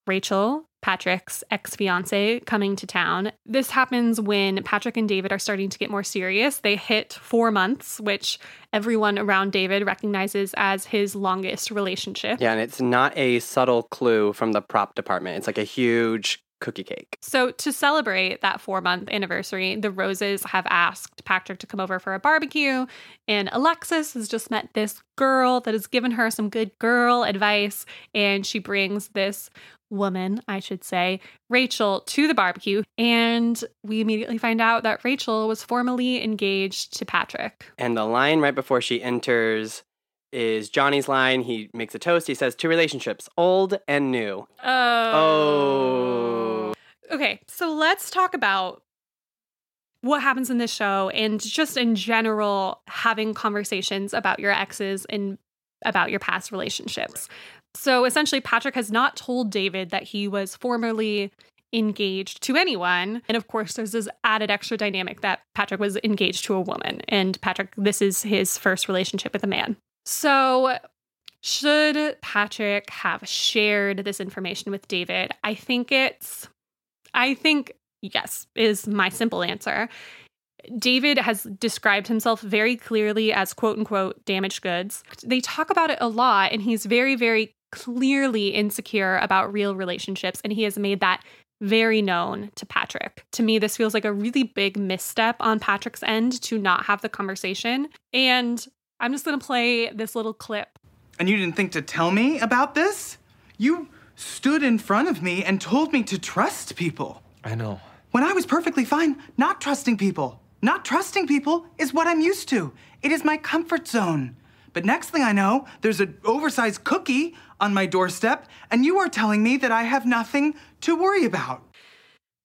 Rachel, Patrick's ex fiance, coming to town. This happens when Patrick and David are starting to get more serious. They hit four months, which everyone around David recognizes as his longest relationship. yeah, and it's not a subtle clue from the prop department. It's like a huge cookie cake. So, to celebrate that four month anniversary, the Roses have asked Patrick to come over for a barbecue. And Alexis has just met this girl that has given her some good girl advice. And she brings this woman, I should say, Rachel, to the barbecue. And we immediately find out that Rachel was formally engaged to Patrick. And the line right before she enters is Johnny's line. He makes a toast. He says, Two relationships, old and new. Oh. oh. Okay, so let's talk about what happens in this show and just in general having conversations about your exes and about your past relationships. So essentially, Patrick has not told David that he was formerly engaged to anyone. And of course, there's this added extra dynamic that Patrick was engaged to a woman. And Patrick, this is his first relationship with a man. So should Patrick have shared this information with David? I think it's, I think yes, is my simple answer. David has described himself very clearly as quote unquote damaged goods. They talk about it a lot, and he's very, very clearly insecure about real relationships, and he has made that very known to Patrick. To me, this feels like a really big misstep on Patrick's end to not have the conversation. And I'm just gonna play this little clip And you didn't think to tell me about this? You stood in front of me and told me to trust people. I know. When I was perfectly fine not trusting people. Not trusting people is what I'm used to. It is my comfort zone. But next thing I know, there's an oversized cookie on my doorstep, and you are telling me that I have nothing to worry about.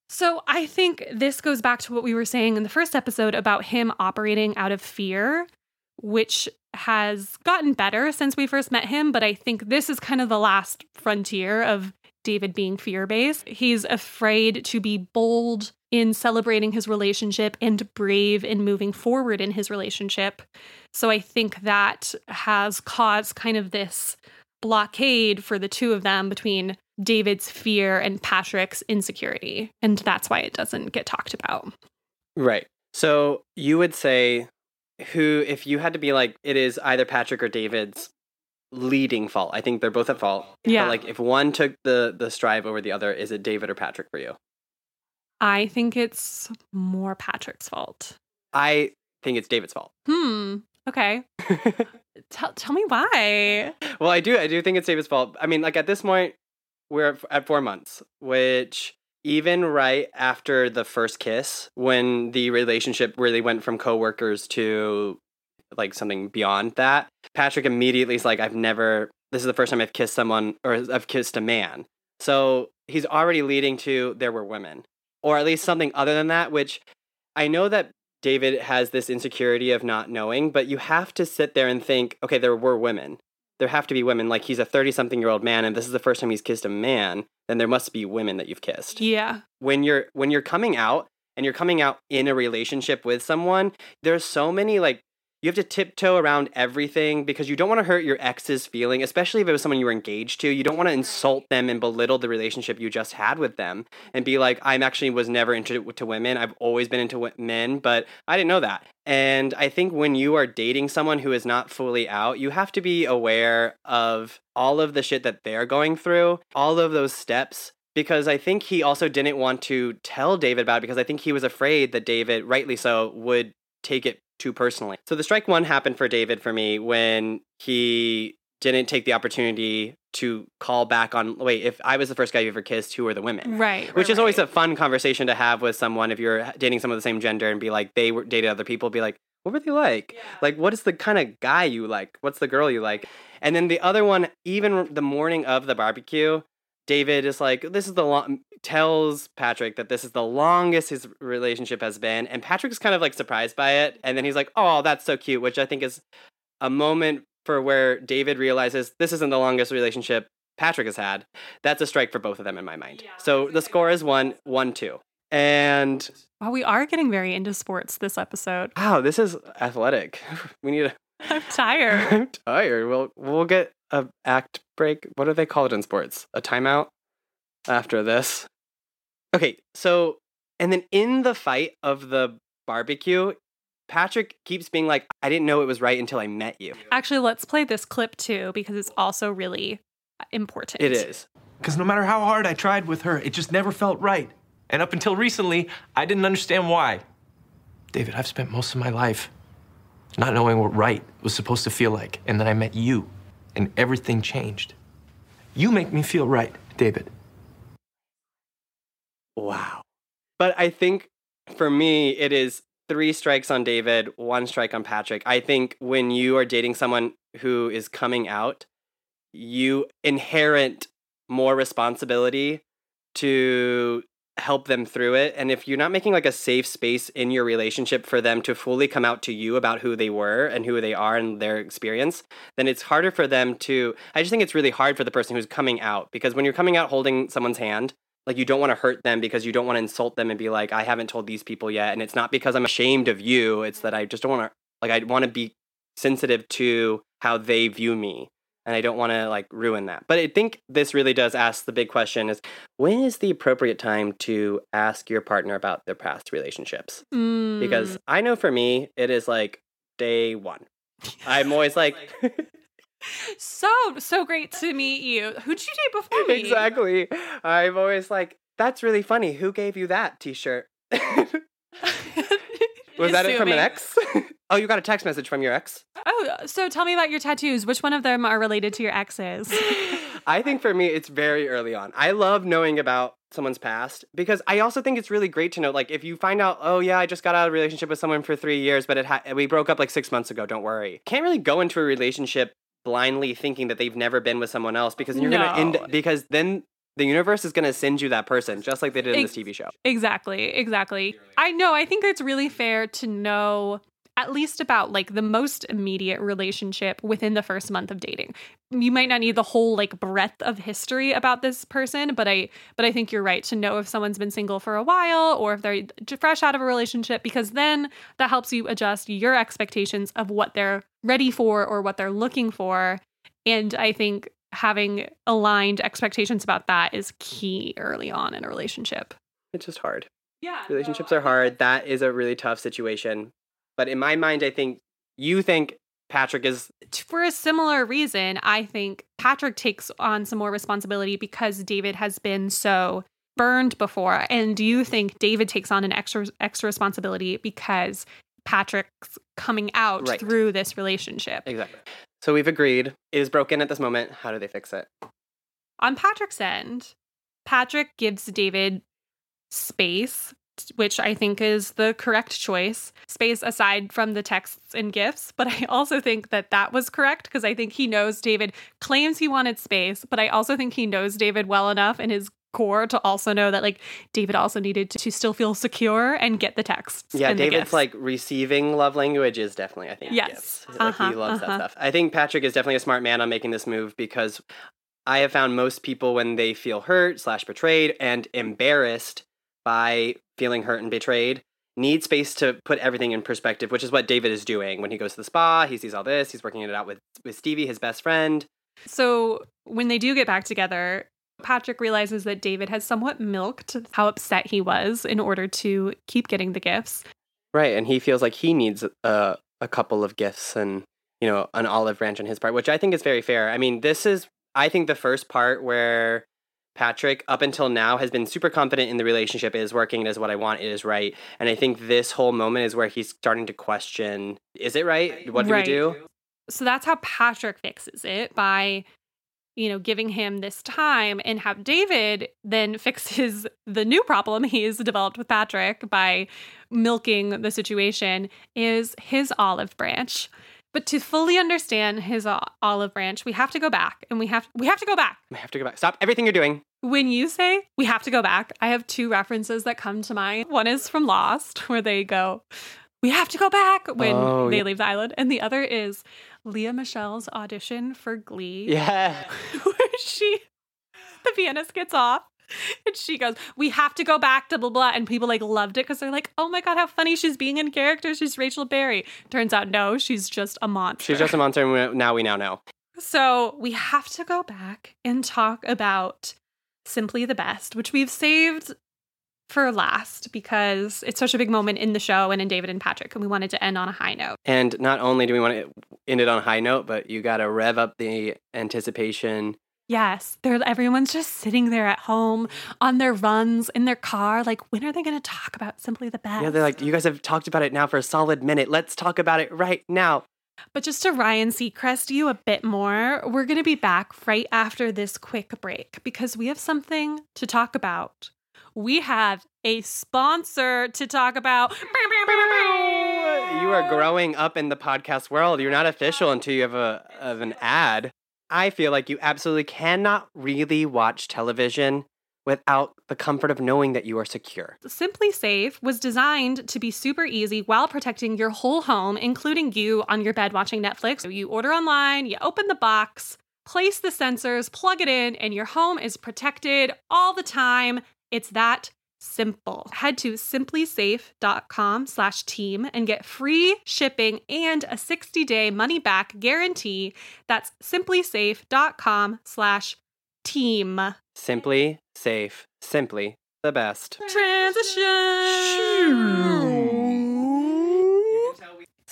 So I think this goes back to what we were saying in the first episode about him operating out of fear, which has gotten better since we first met him. But I think this is kind of the last frontier of David being fear based. He's afraid to be bold in celebrating his relationship and brave in moving forward in his relationship. So I think that has caused kind of this blockade for the two of them between David's fear and Patrick's insecurity. And that's why it doesn't get talked about. Right. So you would say who if you had to be like it is either Patrick or David's leading fault. I think they're both at fault. Yeah. But like if one took the the strive over the other, is it David or Patrick for you? I think it's more Patrick's fault. I think it's David's fault. Hmm. Okay. tell, tell me why. well, I do I do think it's David's fault. I mean, like at this point we're at, at 4 months, which even right after the first kiss when the relationship really went from coworkers to like something beyond that, Patrick immediately is like I've never this is the first time I've kissed someone or I've kissed a man. So, he's already leading to there were women or at least something other than that, which I know that David has this insecurity of not knowing, but you have to sit there and think, okay, there were women. There have to be women. Like he's a 30 something year old man and this is the first time he's kissed a man, then there must be women that you've kissed. Yeah. When you're when you're coming out and you're coming out in a relationship with someone, there's so many like you have to tiptoe around everything because you don't want to hurt your ex's feeling, especially if it was someone you were engaged to. You don't want to insult them and belittle the relationship you just had with them and be like, I'm actually was never into to women. I've always been into men, but I didn't know that. And I think when you are dating someone who is not fully out, you have to be aware of all of the shit that they're going through, all of those steps because I think he also didn't want to tell David about it because I think he was afraid that David, rightly so, would take it too personally. So the strike one happened for David for me when he didn't take the opportunity to call back on wait if i was the first guy you ever kissed who were the women Right. which right, is always right. a fun conversation to have with someone if you're dating someone of the same gender and be like they were dated other people be like what were they like like what is the kind of guy you like what's the girl you like and then the other one even the morning of the barbecue david is like this is the long tells patrick that this is the longest his relationship has been and patrick's kind of like surprised by it and then he's like oh that's so cute which i think is a moment for where david realizes this isn't the longest relationship patrick has had that's a strike for both of them in my mind so the score is one one two and Wow, we are getting very into sports this episode. wow this is athletic we need a I'm tired. I'm tired. We'll we'll get a act break. What do they call it in sports? A timeout after this. Okay, so and then in the fight of the barbecue, Patrick keeps being like, "I didn't know it was right until I met you." Actually, let's play this clip too because it's also really uh, important. It is. Because no matter how hard I tried with her, it just never felt right. And up until recently, I didn't understand why. David, I've spent most of my life not knowing what right was supposed to feel like. And then I met you, and everything changed. You make me feel right, David. Wow. But I think for me, it is three strikes on David, one strike on Patrick. I think when you are dating someone who is coming out, you inherit more responsibility to help them through it. And if you're not making like a safe space in your relationship for them to fully come out to you about who they were and who they are and their experience, then it's harder for them to. I just think it's really hard for the person who's coming out because when you're coming out holding someone's hand, like you don't want to hurt them because you don't want to insult them and be like, I haven't told these people yet. And it's not because I'm ashamed of you, it's that I just don't want to, like, I want to be sensitive to how they view me and I don't want to like ruin that. But I think this really does ask the big question is when is the appropriate time to ask your partner about their past relationships? Mm, Because I know for me it is like day 1. I'm always like so so great to meet you. Who'd you date before me? exactly. I'm always like that's really funny. Who gave you that t-shirt? Was that it from an ex? Oh, you got a text message from your ex? Oh, so tell me about your tattoos. Which one of them are related to your exes? I think for me, it's very early on. I love knowing about someone's past because I also think it's really great to know, like, if you find out, oh yeah, I just got out of a relationship with someone for three years, but it ha- we broke up like six months ago. Don't worry. Can't really go into a relationship blindly thinking that they've never been with someone else because you're gonna end because then the universe is gonna send you that person just like they did in this TV show. Exactly, exactly. I know. I think it's really fair to know at least about like the most immediate relationship within the first month of dating. You might not need the whole like breadth of history about this person, but I but I think you're right to know if someone's been single for a while or if they're fresh out of a relationship because then that helps you adjust your expectations of what they're ready for or what they're looking for. And I think having aligned expectations about that is key early on in a relationship. It's just hard. Yeah. Relationships are hard. That is a really tough situation. But in my mind, I think you think Patrick is For a similar reason, I think Patrick takes on some more responsibility because David has been so burned before. And do you think David takes on an extra extra responsibility because Patrick's coming out Right. through this relationship? exactly. So we've agreed. It is broken at this moment. How do they fix it? On Patrick's end, Patrick gives David space, which I think is the correct choice. Space aside from the texts and gifts, but I also think that that was correct because I think he knows David claims he wanted space, but I also think he knows David well enough in his core to also know that like David also needed to still feel secure and get the texts. Yeah, David's like receiving love language is definitely, I think, Yes. gifts. Like he Uh-huh, loves uh-huh. that stuff. I think Patrick is definitely a smart man on making this move because I have found most people when they feel hurt slash betrayed and embarrassed by feeling hurt and betrayed need space to put everything in perspective, which is what David is doing when he goes to the spa. He sees all this. He's working it out with with Stevie, his best friend. So when they do get back together, Patrick realizes that David has somewhat milked how upset he was in order to keep getting the gifts. Right, and he feels like he needs a a couple of gifts and you know an olive branch on his part, which I think is very fair. I mean, this is I think the first part where Patrick up until now has been super confident in the relationship it is working it is what I want it is right, and I think this whole moment is where he's starting to question is it right? What do Right. we do? So that's how Patrick fixes it by you know giving him this time and how David then fixes the new problem he's developed with Patrick by milking the situation is his olive branch. But to fully understand his uh, olive branch, we have to go back and we have we have to go back. I have to go back. Stop everything you're doing. When you say we have to go back, I have two references that come to mind. One is from Lost, where they go, we have to go back when Oh, they yeah. leave the island. And the other is Lea Michele's audition for Glee, Yeah. where she, the pianist gets off. And she goes, We have to go back to blah blah. And people like loved it because they're like, Oh my God, how funny she's being in character. She's Rachel Berry. Turns out, no, she's just a monster. She's just a monster, and we- now we now know. So we have to go back and talk about Simply the Best, which we've saved for last because it's such a big moment in the show and in David and Patrick, and we wanted to end on a high note. And not only do we want to end it on a high note, but you got to rev up the anticipation. Yes, they're everyone's just sitting there at home on their runs in their car, like when are they going to talk about Simply the Best? Yeah, they're like, you guys have talked about it now for a solid minute. Let's talk about it right now. But just to Ryan Seacrest you a bit more, we're going to be back right after this quick break because we have something to talk about. We have a sponsor to talk about. You are growing up in the podcast world. You're not official until you have a of an ad. I feel like you absolutely cannot really watch television without the comfort of knowing that you are secure. SimpliSafe was designed to be super easy while protecting your whole home, including you on your bed watching Netflix. So you order online, you open the box, place the sensors, plug it in, and your home is protected all the time. It's that simple. Head to simplisafe.com slash team and get free shipping and a 60-day money-back guarantee. That's simplisafe.com slash team. Simply safe, simply the best. Transition.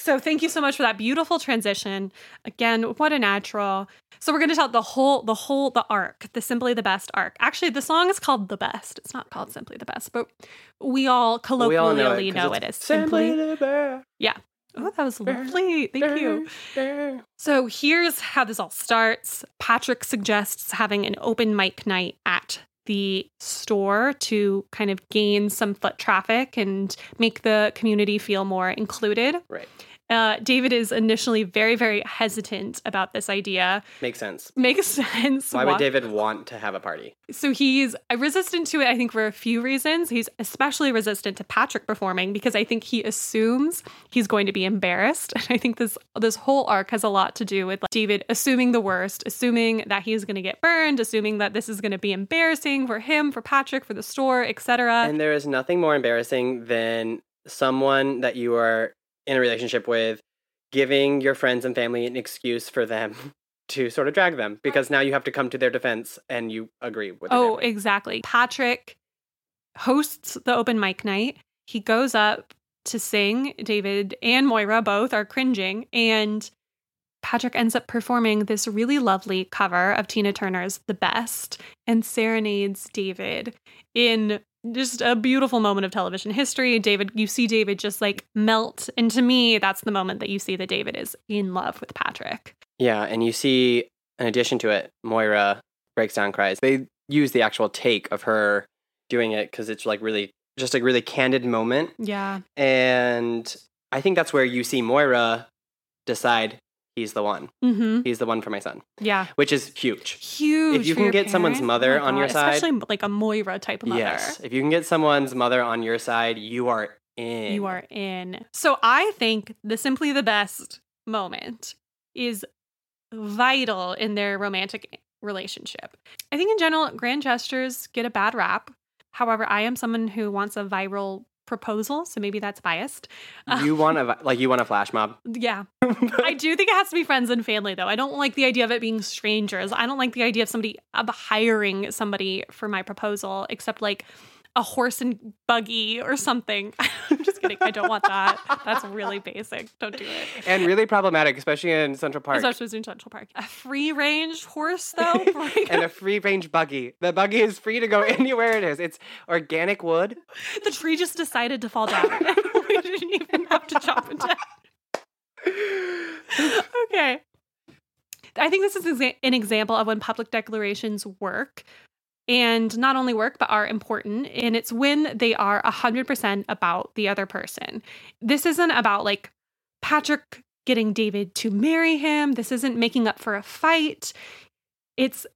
So thank you so much for that beautiful transition. Again, what a natural. So we're going to tell the whole the whole the arc, the simply the best arc. Actually, the song is called The Best. It's not called Simply the Best, but we all colloquially We all know know it, it, 'cause it it's as simply the best. yeah. Oh, that was lovely. Thank you. So here's how this all starts. Patrick suggests having an open mic night at the store to kind of gain some foot traffic and make the community feel more included. Right. Uh, David is initially very, very hesitant about this idea. Makes sense. Makes sense. Why would David want to have a party? so he's resistant to it, I think, for a few reasons. He's especially resistant to Patrick performing because I think he assumes he's going to be embarrassed. And I think this this whole arc has a lot to do with like, David assuming the worst, assuming that he's going to get burned, assuming that this is going to be embarrassing for him, for Patrick, for the store, etc. And there is nothing more embarrassing than someone that you are in a relationship with giving your friends and family an excuse for them to sort of drag them because now you have to come to their defense and you agree with Oh, exactly. Patrick hosts the open mic night. He goes up to sing. David and Moira both are cringing. And Patrick ends up performing this really lovely cover of Tina Turner's The Best and serenades David in just a beautiful moment of television history. David, you see David just like melt. And to me, that's the moment that you see that David is in love with Patrick. Yeah, and you see, in addition to it, Moira breaks down, cries. They use the actual take of her doing it because it's like really, just a really candid moment. Yeah. And I think that's where you see Moira decide he's the one. Mm-hmm. He's the one for my son, Yeah. which is huge. huge. If you can get someone's mother Oh on your side- especially like a Moira type of mother. Yes. If you can get someone's mother on your side, you are in. you are in. So I think the simply the best moment is vital in their romantic relationship. I think in general, grand gestures get a bad rap. However, I am someone who wants a viral proposal, so maybe that's biased. Uh, You want a like you want a flash mob. yeah. I do think it has to be friends and family, though. I don't like the idea of it being strangers. I don't like the idea of somebody of hiring somebody for my proposal, except like a horse and buggy or something. I'm just kidding. I don't want that. That's really basic. Don't do it. and really problematic, especially in Central Park. Especially in Central Park. A free range horse, though. And a free range buggy. The buggy is free to go anywhere it is. It's organic wood. the tree just decided to fall down. we didn't even have to chop it down. okay. I think this is an example of when public declarations work and not only work, but are important. And it's when they are 100% about the other person. This isn't about like Patrick getting David to marry him. This isn't making up for a fight. It's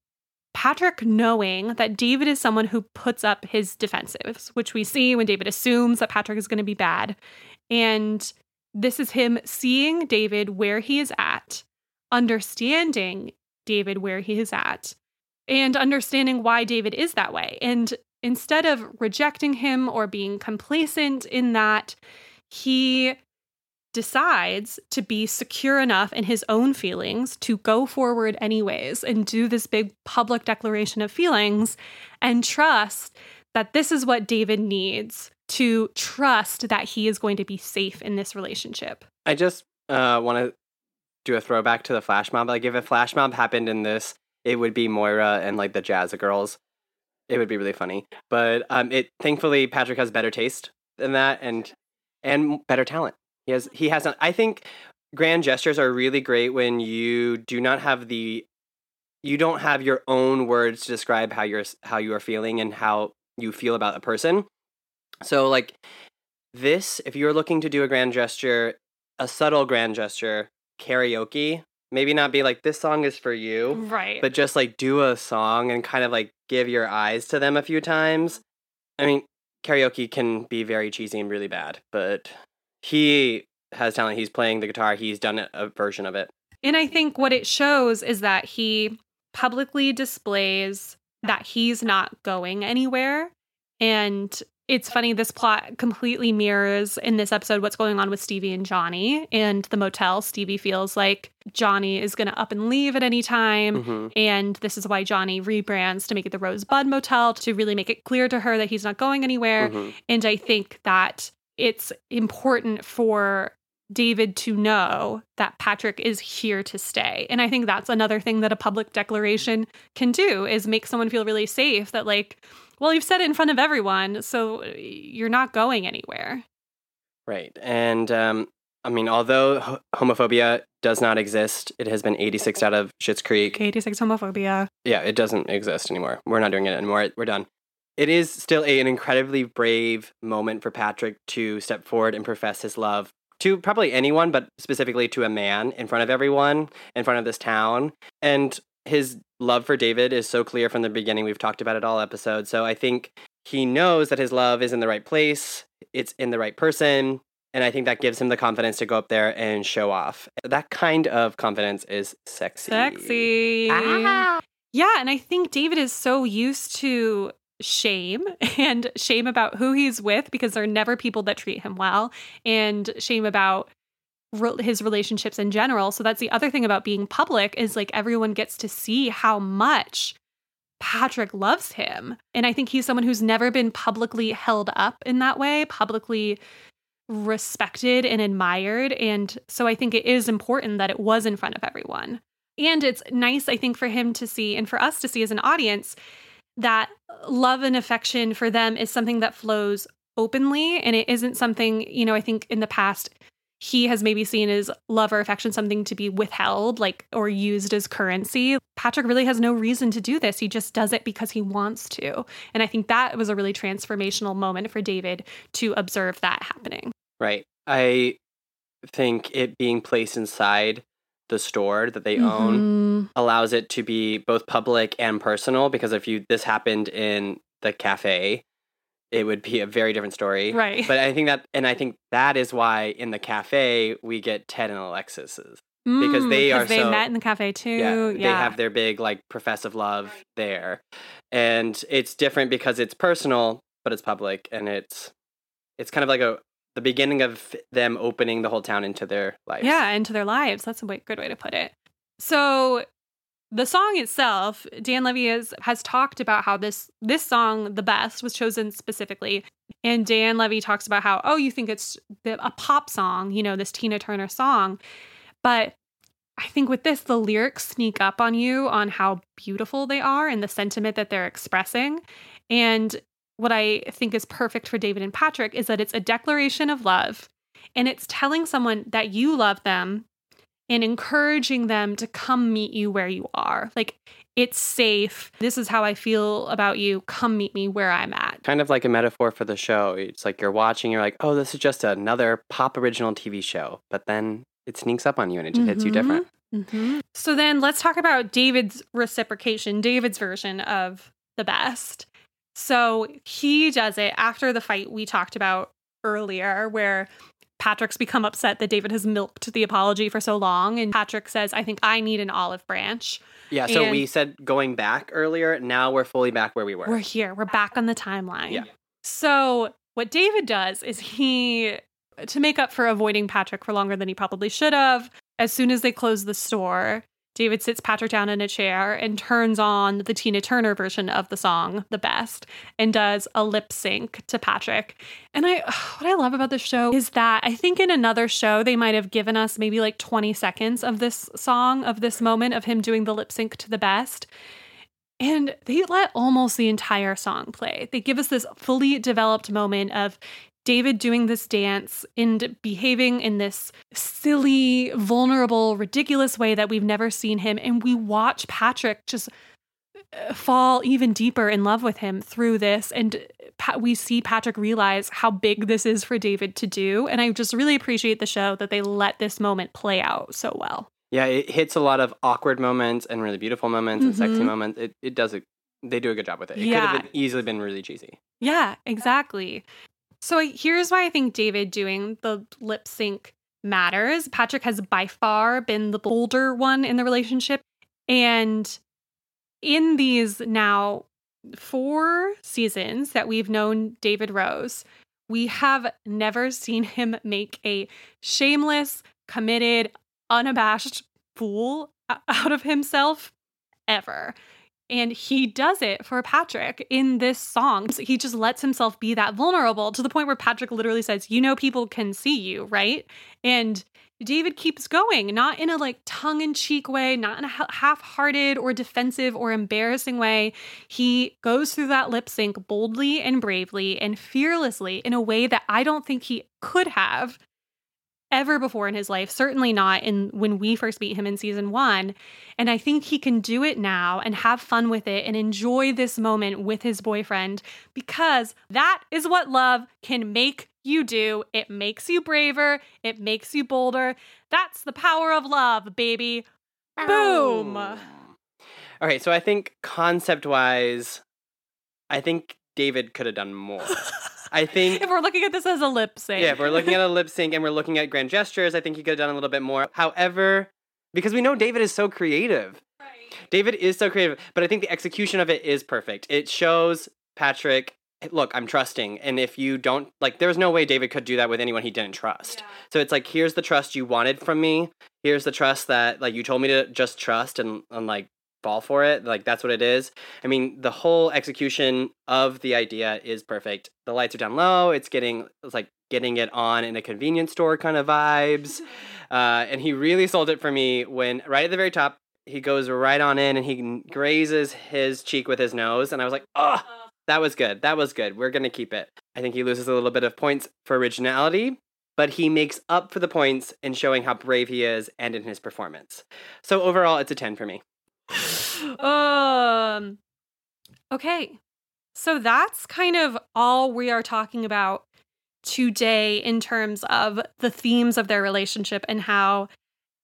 Patrick knowing that David is someone who puts up his defensives, which we see when David assumes that Patrick is going to be bad. And this is him seeing David where he is at, understanding David where he is at, and understanding why David is that way. And instead of rejecting him or being complacent in that, he decides to be secure enough in his own feelings to go forward anyways and do this big public declaration of feelings and trust that this is what David needs to trust that he is going to be safe in this relationship. I just uh, want to do a throwback to the flash mob. Like if a flash mob happened in this, it would be Moira and like the Jazzagals. It would be really funny. But um, it thankfully Patrick has better taste than that and and better talent. He has he has. I think grand gestures are really great when you do not have the you don't have your own words to describe how you're how you are feeling and how you feel about a person. So like this, if you're looking to do a grand gesture, a subtle grand gesture, karaoke, maybe not be like this song is for you, Right. but just like do a song and kind of like give your eyes to them a few times. I mean, karaoke can be very cheesy and really bad, but he has talent. He's playing the guitar. He's done a version of it. And I think what it shows is that he publicly displays that he's not going anywhere. And it's funny, this plot completely mirrors in this episode what's going on with Stevie and Johnny and the motel. Stevie feels like Johnny is going to up and leave at any time. hmm And this is why Johnny rebrands to make it the Rosebud Motel to really make it clear to her that he's not going anywhere. hmm And I think that it's important for David to know that Patrick is here to stay. And I think that's another thing that a public declaration can do is make someone feel really safe that like, well, you've said it in front of everyone, so you're not going anywhere. Right. And um, I mean, although homophobia does not exist, it has been 86 out of Schitt's Creek. 86 homophobia. Yeah, it doesn't exist anymore. We're not doing it anymore. We're done. It is still a, an incredibly brave moment for Patrick to step forward and profess his love to probably anyone, but specifically to a man in front of everyone, in front of this town. And his love for David is so clear from the beginning. We've talked about it all episode. So I think he knows that his love is in the right place, it's in the right person. And I think that gives him the confidence to go up there and show off. That kind of confidence is sexy. Sexy. Ah. Yeah, and I think David is so used to shame and shame about who he's with because there are never people that treat him well and shame about re- his relationships in general. So that's the other thing about being public is like everyone gets to see how much Patrick loves him. And I think he's someone who's never been publicly held up in that way, publicly respected and admired. And so I think it is important that it was in front of everyone. And it's nice, I think, for him to see and for us to see as an audience that love and affection for them is something that flows openly. And it isn't something, you know, I think in the past, he has maybe seen his love or affection something to be withheld, like, or used as currency. Patrick really has no reason to do this. He just does it because he wants to. And I think that was a really transformational moment for David to observe that happening. Right. I think it being placed inside the store that they own Mhm. allows it to be both public and personal because if you this happened in the cafe it would be a very different story Right. but i think that and i think that is why in the cafe we get ted and alexis's because Mm, they are they so- met in the cafe too. yeah, Yeah. they have their big like professive love there and it's different because it's personal but it's public and it's it's kind of like a the beginning of them opening the whole town into their lives Yeah, into their lives. That's a way, good way to put it. So the song itself, Dan Levy has, has talked about how this this song, the best, was chosen specifically. And Dan Levy talks about how, oh, you think it's the, a pop song, you know, this Tina Turner song. But I think with this, the lyrics sneak up on you on how beautiful they are and the sentiment that they're expressing. And what I think is perfect for David and Patrick is that it's a declaration of love and it's telling someone that you love them and encouraging them to come meet you where you are. Like, it's safe. This is how I feel about you. Come meet me where I'm at. kind of like a metaphor for the show. It's like you're watching, you're like, oh, this is just another pop original TV show. But then it sneaks up on you and it just hits you different. Mhm. So then let's talk about David's reciprocation, David's version of the best. So he does it after the fight we talked about earlier, where Patrick's become upset that David has milked the apology for so long. And Patrick says, I think I need an olive branch. Yeah, so And- we said going back earlier. Now we're fully back where we were. We're here. We're back on the timeline. Yeah. So what David does is he to make up for avoiding Patrick for longer than he probably should have, as soon as they close the store, David sits Patrick down in a chair and turns on the Tina Turner version of the song, The Best, and does a lip sync to Patrick. And I what I love about this show is that I think in another show they might have given us maybe like 20 seconds of this song, of this moment of him doing the lip sync to The Best. And they let almost the entire song play. They give us this fully developed moment of David doing this dance and behaving in this silly, vulnerable, ridiculous way that we've never seen him. And we watch Patrick just uh, fall even deeper in love with him through this. And Pa- we see Patrick realize how big this is for David to do. And I just really appreciate the show that they let this moment play out so well. Yeah, it hits a lot of awkward moments and really beautiful moments and sexy Mhm. moments. It it does a they do a good job with it. It could Yeah. have been, easily been really cheesy. Yeah, exactly. So here's why I think David doing the lip sync matters. Patrick has by far been the bolder one in the relationship. And in these now four seasons that we've known David Rose, we have never seen him make a shameless, committed, unabashed fool out of himself ever. And he does it for Patrick in this song. So He just lets himself be that vulnerable to the point where Patrick literally says, You know, people can see you, right? And David keeps going, not in a like tongue in cheek way, not in a half hearted or defensive or embarrassing way. He goes through that lip sync boldly and bravely and fearlessly in a way that I don't think he could have ever before in his life, certainly not in when we first meet him in season 1. And I think he can do it now and have fun with it and enjoy this moment with his boyfriend because that is what love can make you do. It makes you braver, it makes you bolder. That's the power of love, baby. Boom. All right, so I think concept wise, I think David could have done more. I think If we're looking at this as a lip sync. yeah, if we're looking at a lip sync and we're looking at grand gestures, I think he could have done a little bit more. However, because we know David is so creative. David is so creative, but I think the execution of it is perfect. It shows Patrick, look, I'm trusting. And if you don't, like, there's no way David could do that with anyone he didn't trust. So it's like, here's the trust you wanted from me. Here's the trust that, like, you told me to just trust and, and like, fall for it. Like, that's what it is. I mean, the whole execution of the idea is perfect. The lights are down low. It's getting, it's like, getting it on in a convenience store kind of vibes. Uh, and he really sold it for me when, right at the very top, he goes right on in and he grazes his cheek with his nose. And I was like, oh, that was good. That was good. We're going to keep it. I think he loses a little bit of points for originality, but he makes up for the points in showing how brave he is and in his performance. So overall, it's a 10 for me. Um okay so that's kind of all we are talking about today in terms of the themes of their relationship and how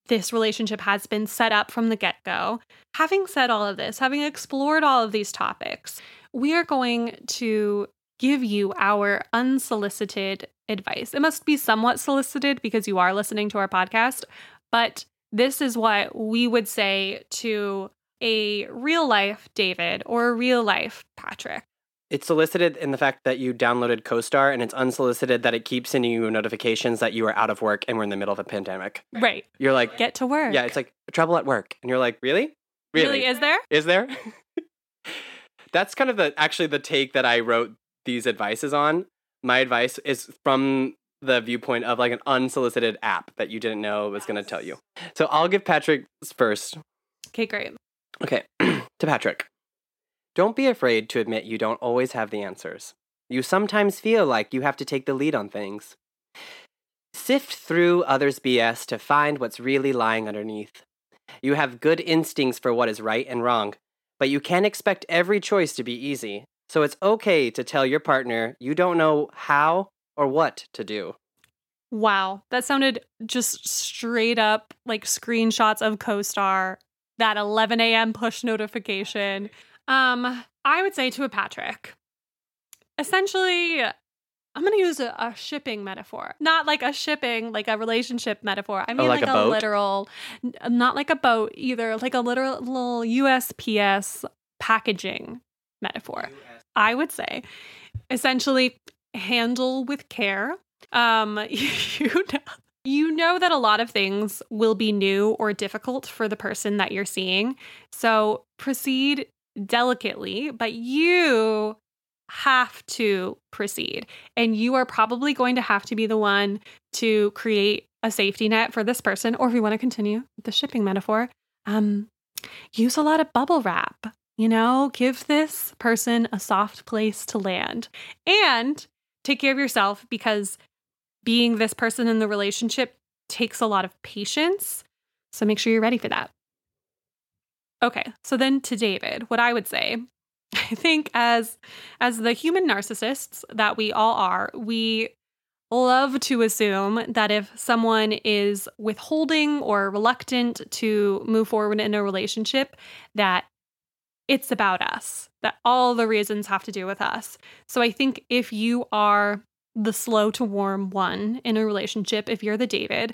this relationship has been set up from the get-go. Having said all of this having explored all of these topics we are going to give you our unsolicited advice. It must be somewhat solicited because you are listening to our podcast but this is what we would say to a real life David or a real life Patrick. It's solicited in the fact that you downloaded CoStar, and it's unsolicited that it keeps sending you notifications that you are out of work and we're in the middle of a pandemic. Right. You're like, Get to work. yeah, it's like trouble at work. And you're like, really? really is there? Is there? That's kind of the actually the take that I wrote these advices on. My advice is from the viewpoint of like an unsolicited app that you didn't know was going to tell you. So I'll give Patrick first. Okay, great. Okay, to Patrick. Don't be afraid to admit you don't always have the answers. You sometimes feel like you have to take the lead on things. Sift through others' BS to find what's really lying underneath. You have good instincts for what is right and wrong, but you can't expect every choice to be easy. So it's okay to tell your partner you don't know how or what to do. Wow. That sounded just straight up like screenshots of CoStar, that 11 a.m. push notification. Um, I would say to a Patrick, essentially, I'm going to use a, a shipping metaphor, not like a shipping, like a relationship metaphor. I mean, like like, a a, literal, not like a boat either, like a literal little USPS packaging metaphor. I would say, essentially, handle with care. Um, you know, you know that a lot of things will be new or difficult for the person that you're seeing. So proceed delicately, but you have to proceed. And you are probably going to have to be the one to create a safety net for this person. Or if you want to continue the shipping metaphor, um, use a lot of bubble wrap. You know, give this person a soft place to land and take care of yourself because being this person in the relationship takes a lot of patience. So make sure you're ready for that. Okay, so then to David, what I would say, I think as as the human narcissists that we all are, we love to assume that if someone is withholding or reluctant to move forward in a relationship, that it's about us, that all the reasons have to do with us. So I think if you are the slow to warm one in a relationship, if you're the David,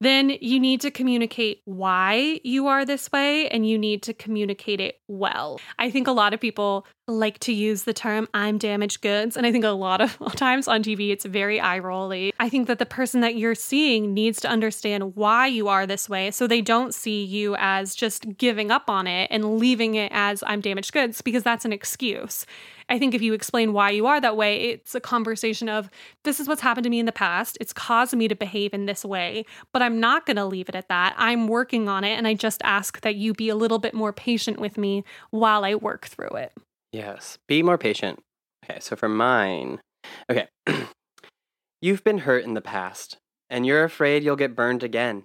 then you need to communicate why you are this way and you need to communicate it well. I think a lot of people like to use the term I'm damaged goods. And I think a lot of times on TV, it's very eye rolly. I think that the person that you're seeing needs to understand why you are this way so they don't see you as just giving up on it and leaving it as I'm damaged goods because that's an excuse. I think if you explain why you are that way, it's a conversation of this is what's happened to me in the past. It's caused me to behave in this way, but I'm not going to leave it at that. I'm working on it. And I just ask that you be a little bit more patient with me while I work through it. Yes. Be more patient. Okay, so for mine, okay. You've been hurt in the past. and you're afraid you'll get burned again.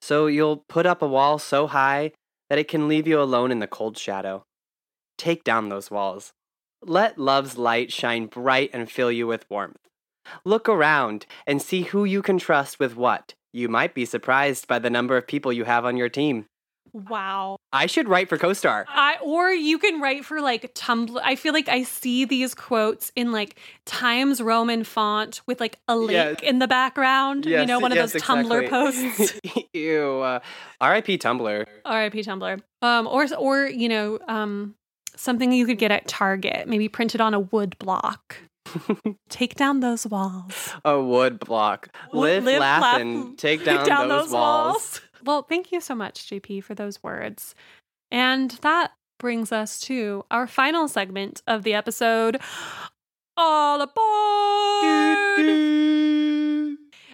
So you'll put up a wall so high that it can leave you alone in the cold shadow. Take down those walls. Let love's light shine bright and fill you with warmth. Look around and see who you can trust with what. You might be surprised by the number of people you have on your team. Wow. I should write for CoStar. I or you can write for like Tumblr. I feel like I see these quotes in like Times Roman font with like a lake Yes. in the background. you know, one of yes, those Tumblr posts. Ew. Uh, R.I.P. Tumblr. R.I.P. Tumblr. Um, or or you know, um, something you could get at Target, maybe printed on a wood block. Take down those walls. A wood block. Live, Live, laugh, laugh, and take down, those, walls. Well, thank you so much, JP, for those words. And that brings us to our final segment of the episode. All aboard!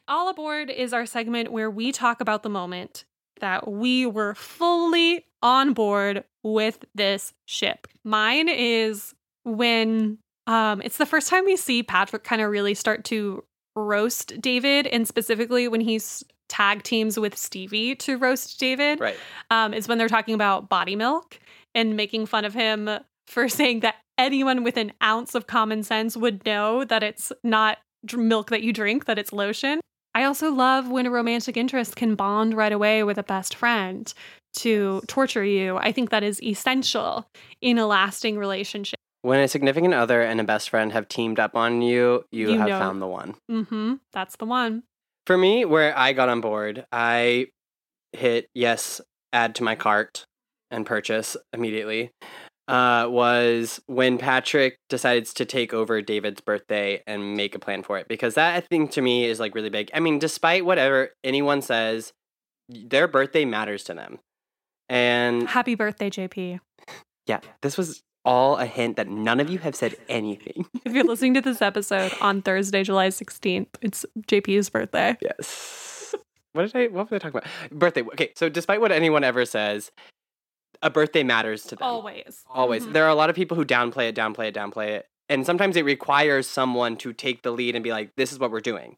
All aboard is our segment where we talk about the moment that we were fully on board with this ship. Mine is when um it's the first time we see Patrick kind of really start to roast David and specifically when he's tag teams with Stevie to roast David Right. um, is when they're talking about body milk and making fun of him for saying that anyone with an ounce of common sense would know that it's not milk that you drink, that it's lotion. I also love when a romantic interest can bond right away with a best friend to torture you. I think that is essential in a lasting relationship. When a significant other and a best friend have teamed up on you, you, You have know. found the one. Mm-hmm. That's the one. For me, where I got on board, I hit yes, add to my cart and purchase immediately. Uh, was when Patrick decides to take over David's birthday and make a plan for it because that I think to me is like really big. I mean, despite whatever anyone says, their birthday matters to them. And Happy birthday, JP. yeah, this was all a hint that none of you have said anything. If you're listening to this episode on Thursday, July 16th, it's JP's birthday. Yes. What did I? What was I talking about? Birthday. Okay, so despite what anyone ever says, a birthday matters to them. Always. Always. Mhm. There are a lot of people who downplay it, downplay it, downplay it, and sometimes it requires someone to take the lead and be like, "This is what we're doing."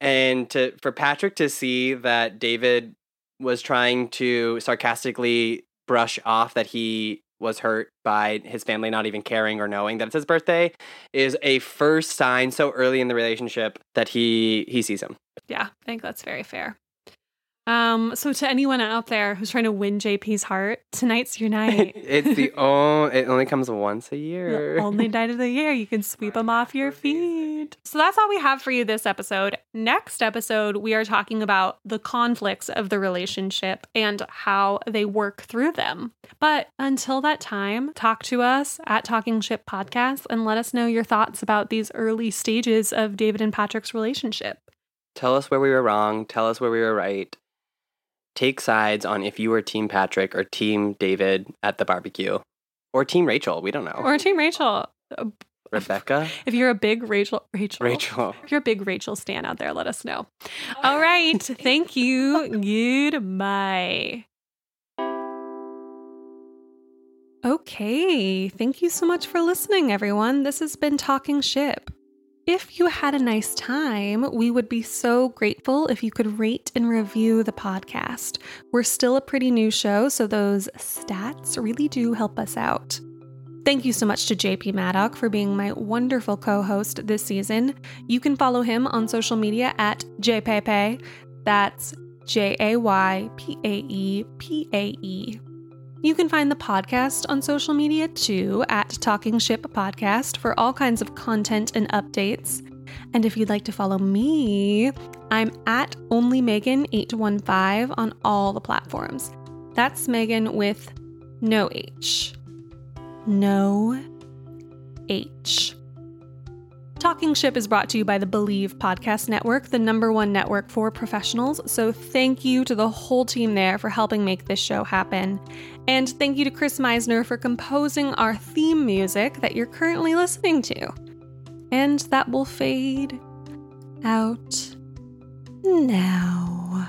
And to for Patrick to see that David was trying to sarcastically brush off that he was hurt by his family not even caring or knowing that it's his birthday is a first sign so early in the relationship that he he sees him. Yeah, I think that's very fair. Um, so to anyone out there who's trying to win JP's heart, tonight's your night. it's the only it only comes once a year. The only night of the year you can sweep them off your feet. So that's all we have for you this episode. Next episode, we are talking about the conflicts of the relationship and how they work through them. But until that time, talk to us at Talking Ship Podcast and let us know your thoughts about these early stages of David and Patrick's relationship. Tell us where we were wrong. Tell us where we were right. Take sides on if you were Team Patrick or Team David at the barbecue, or Team Rachel. We don't know. Or Team Rachel. Rebecca, If you're a big Rachel, Rachel, Rachel. If you're a big Rachel stan out there, let us know. All right. Thank you. Goodbye. Okay. Thank you so much for listening, everyone. This has been Talking Ship. If you had a nice time, we would be so grateful if you could rate and review the podcast. We're still a pretty new show, so those stats really do help us out. Thank you so much to JP Maddock for being my wonderful co host this season. You can follow him on social media at JayPaePae. That's J A Y P A E P A E. You can find the podcast on social media too at Talking Ship Podcast for all kinds of content and updates. And if you'd like to follow me, I'm at OnlyMegan815 on all the platforms. That's Megan with no H. No H. Talking Ship is brought to you by the Bleav Podcast Network, the number one network for professionals. So thank you to the whole team there for helping make this show happen. And thank you to Chris Meisner for composing our theme music that you're currently listening to. And that will fade out now.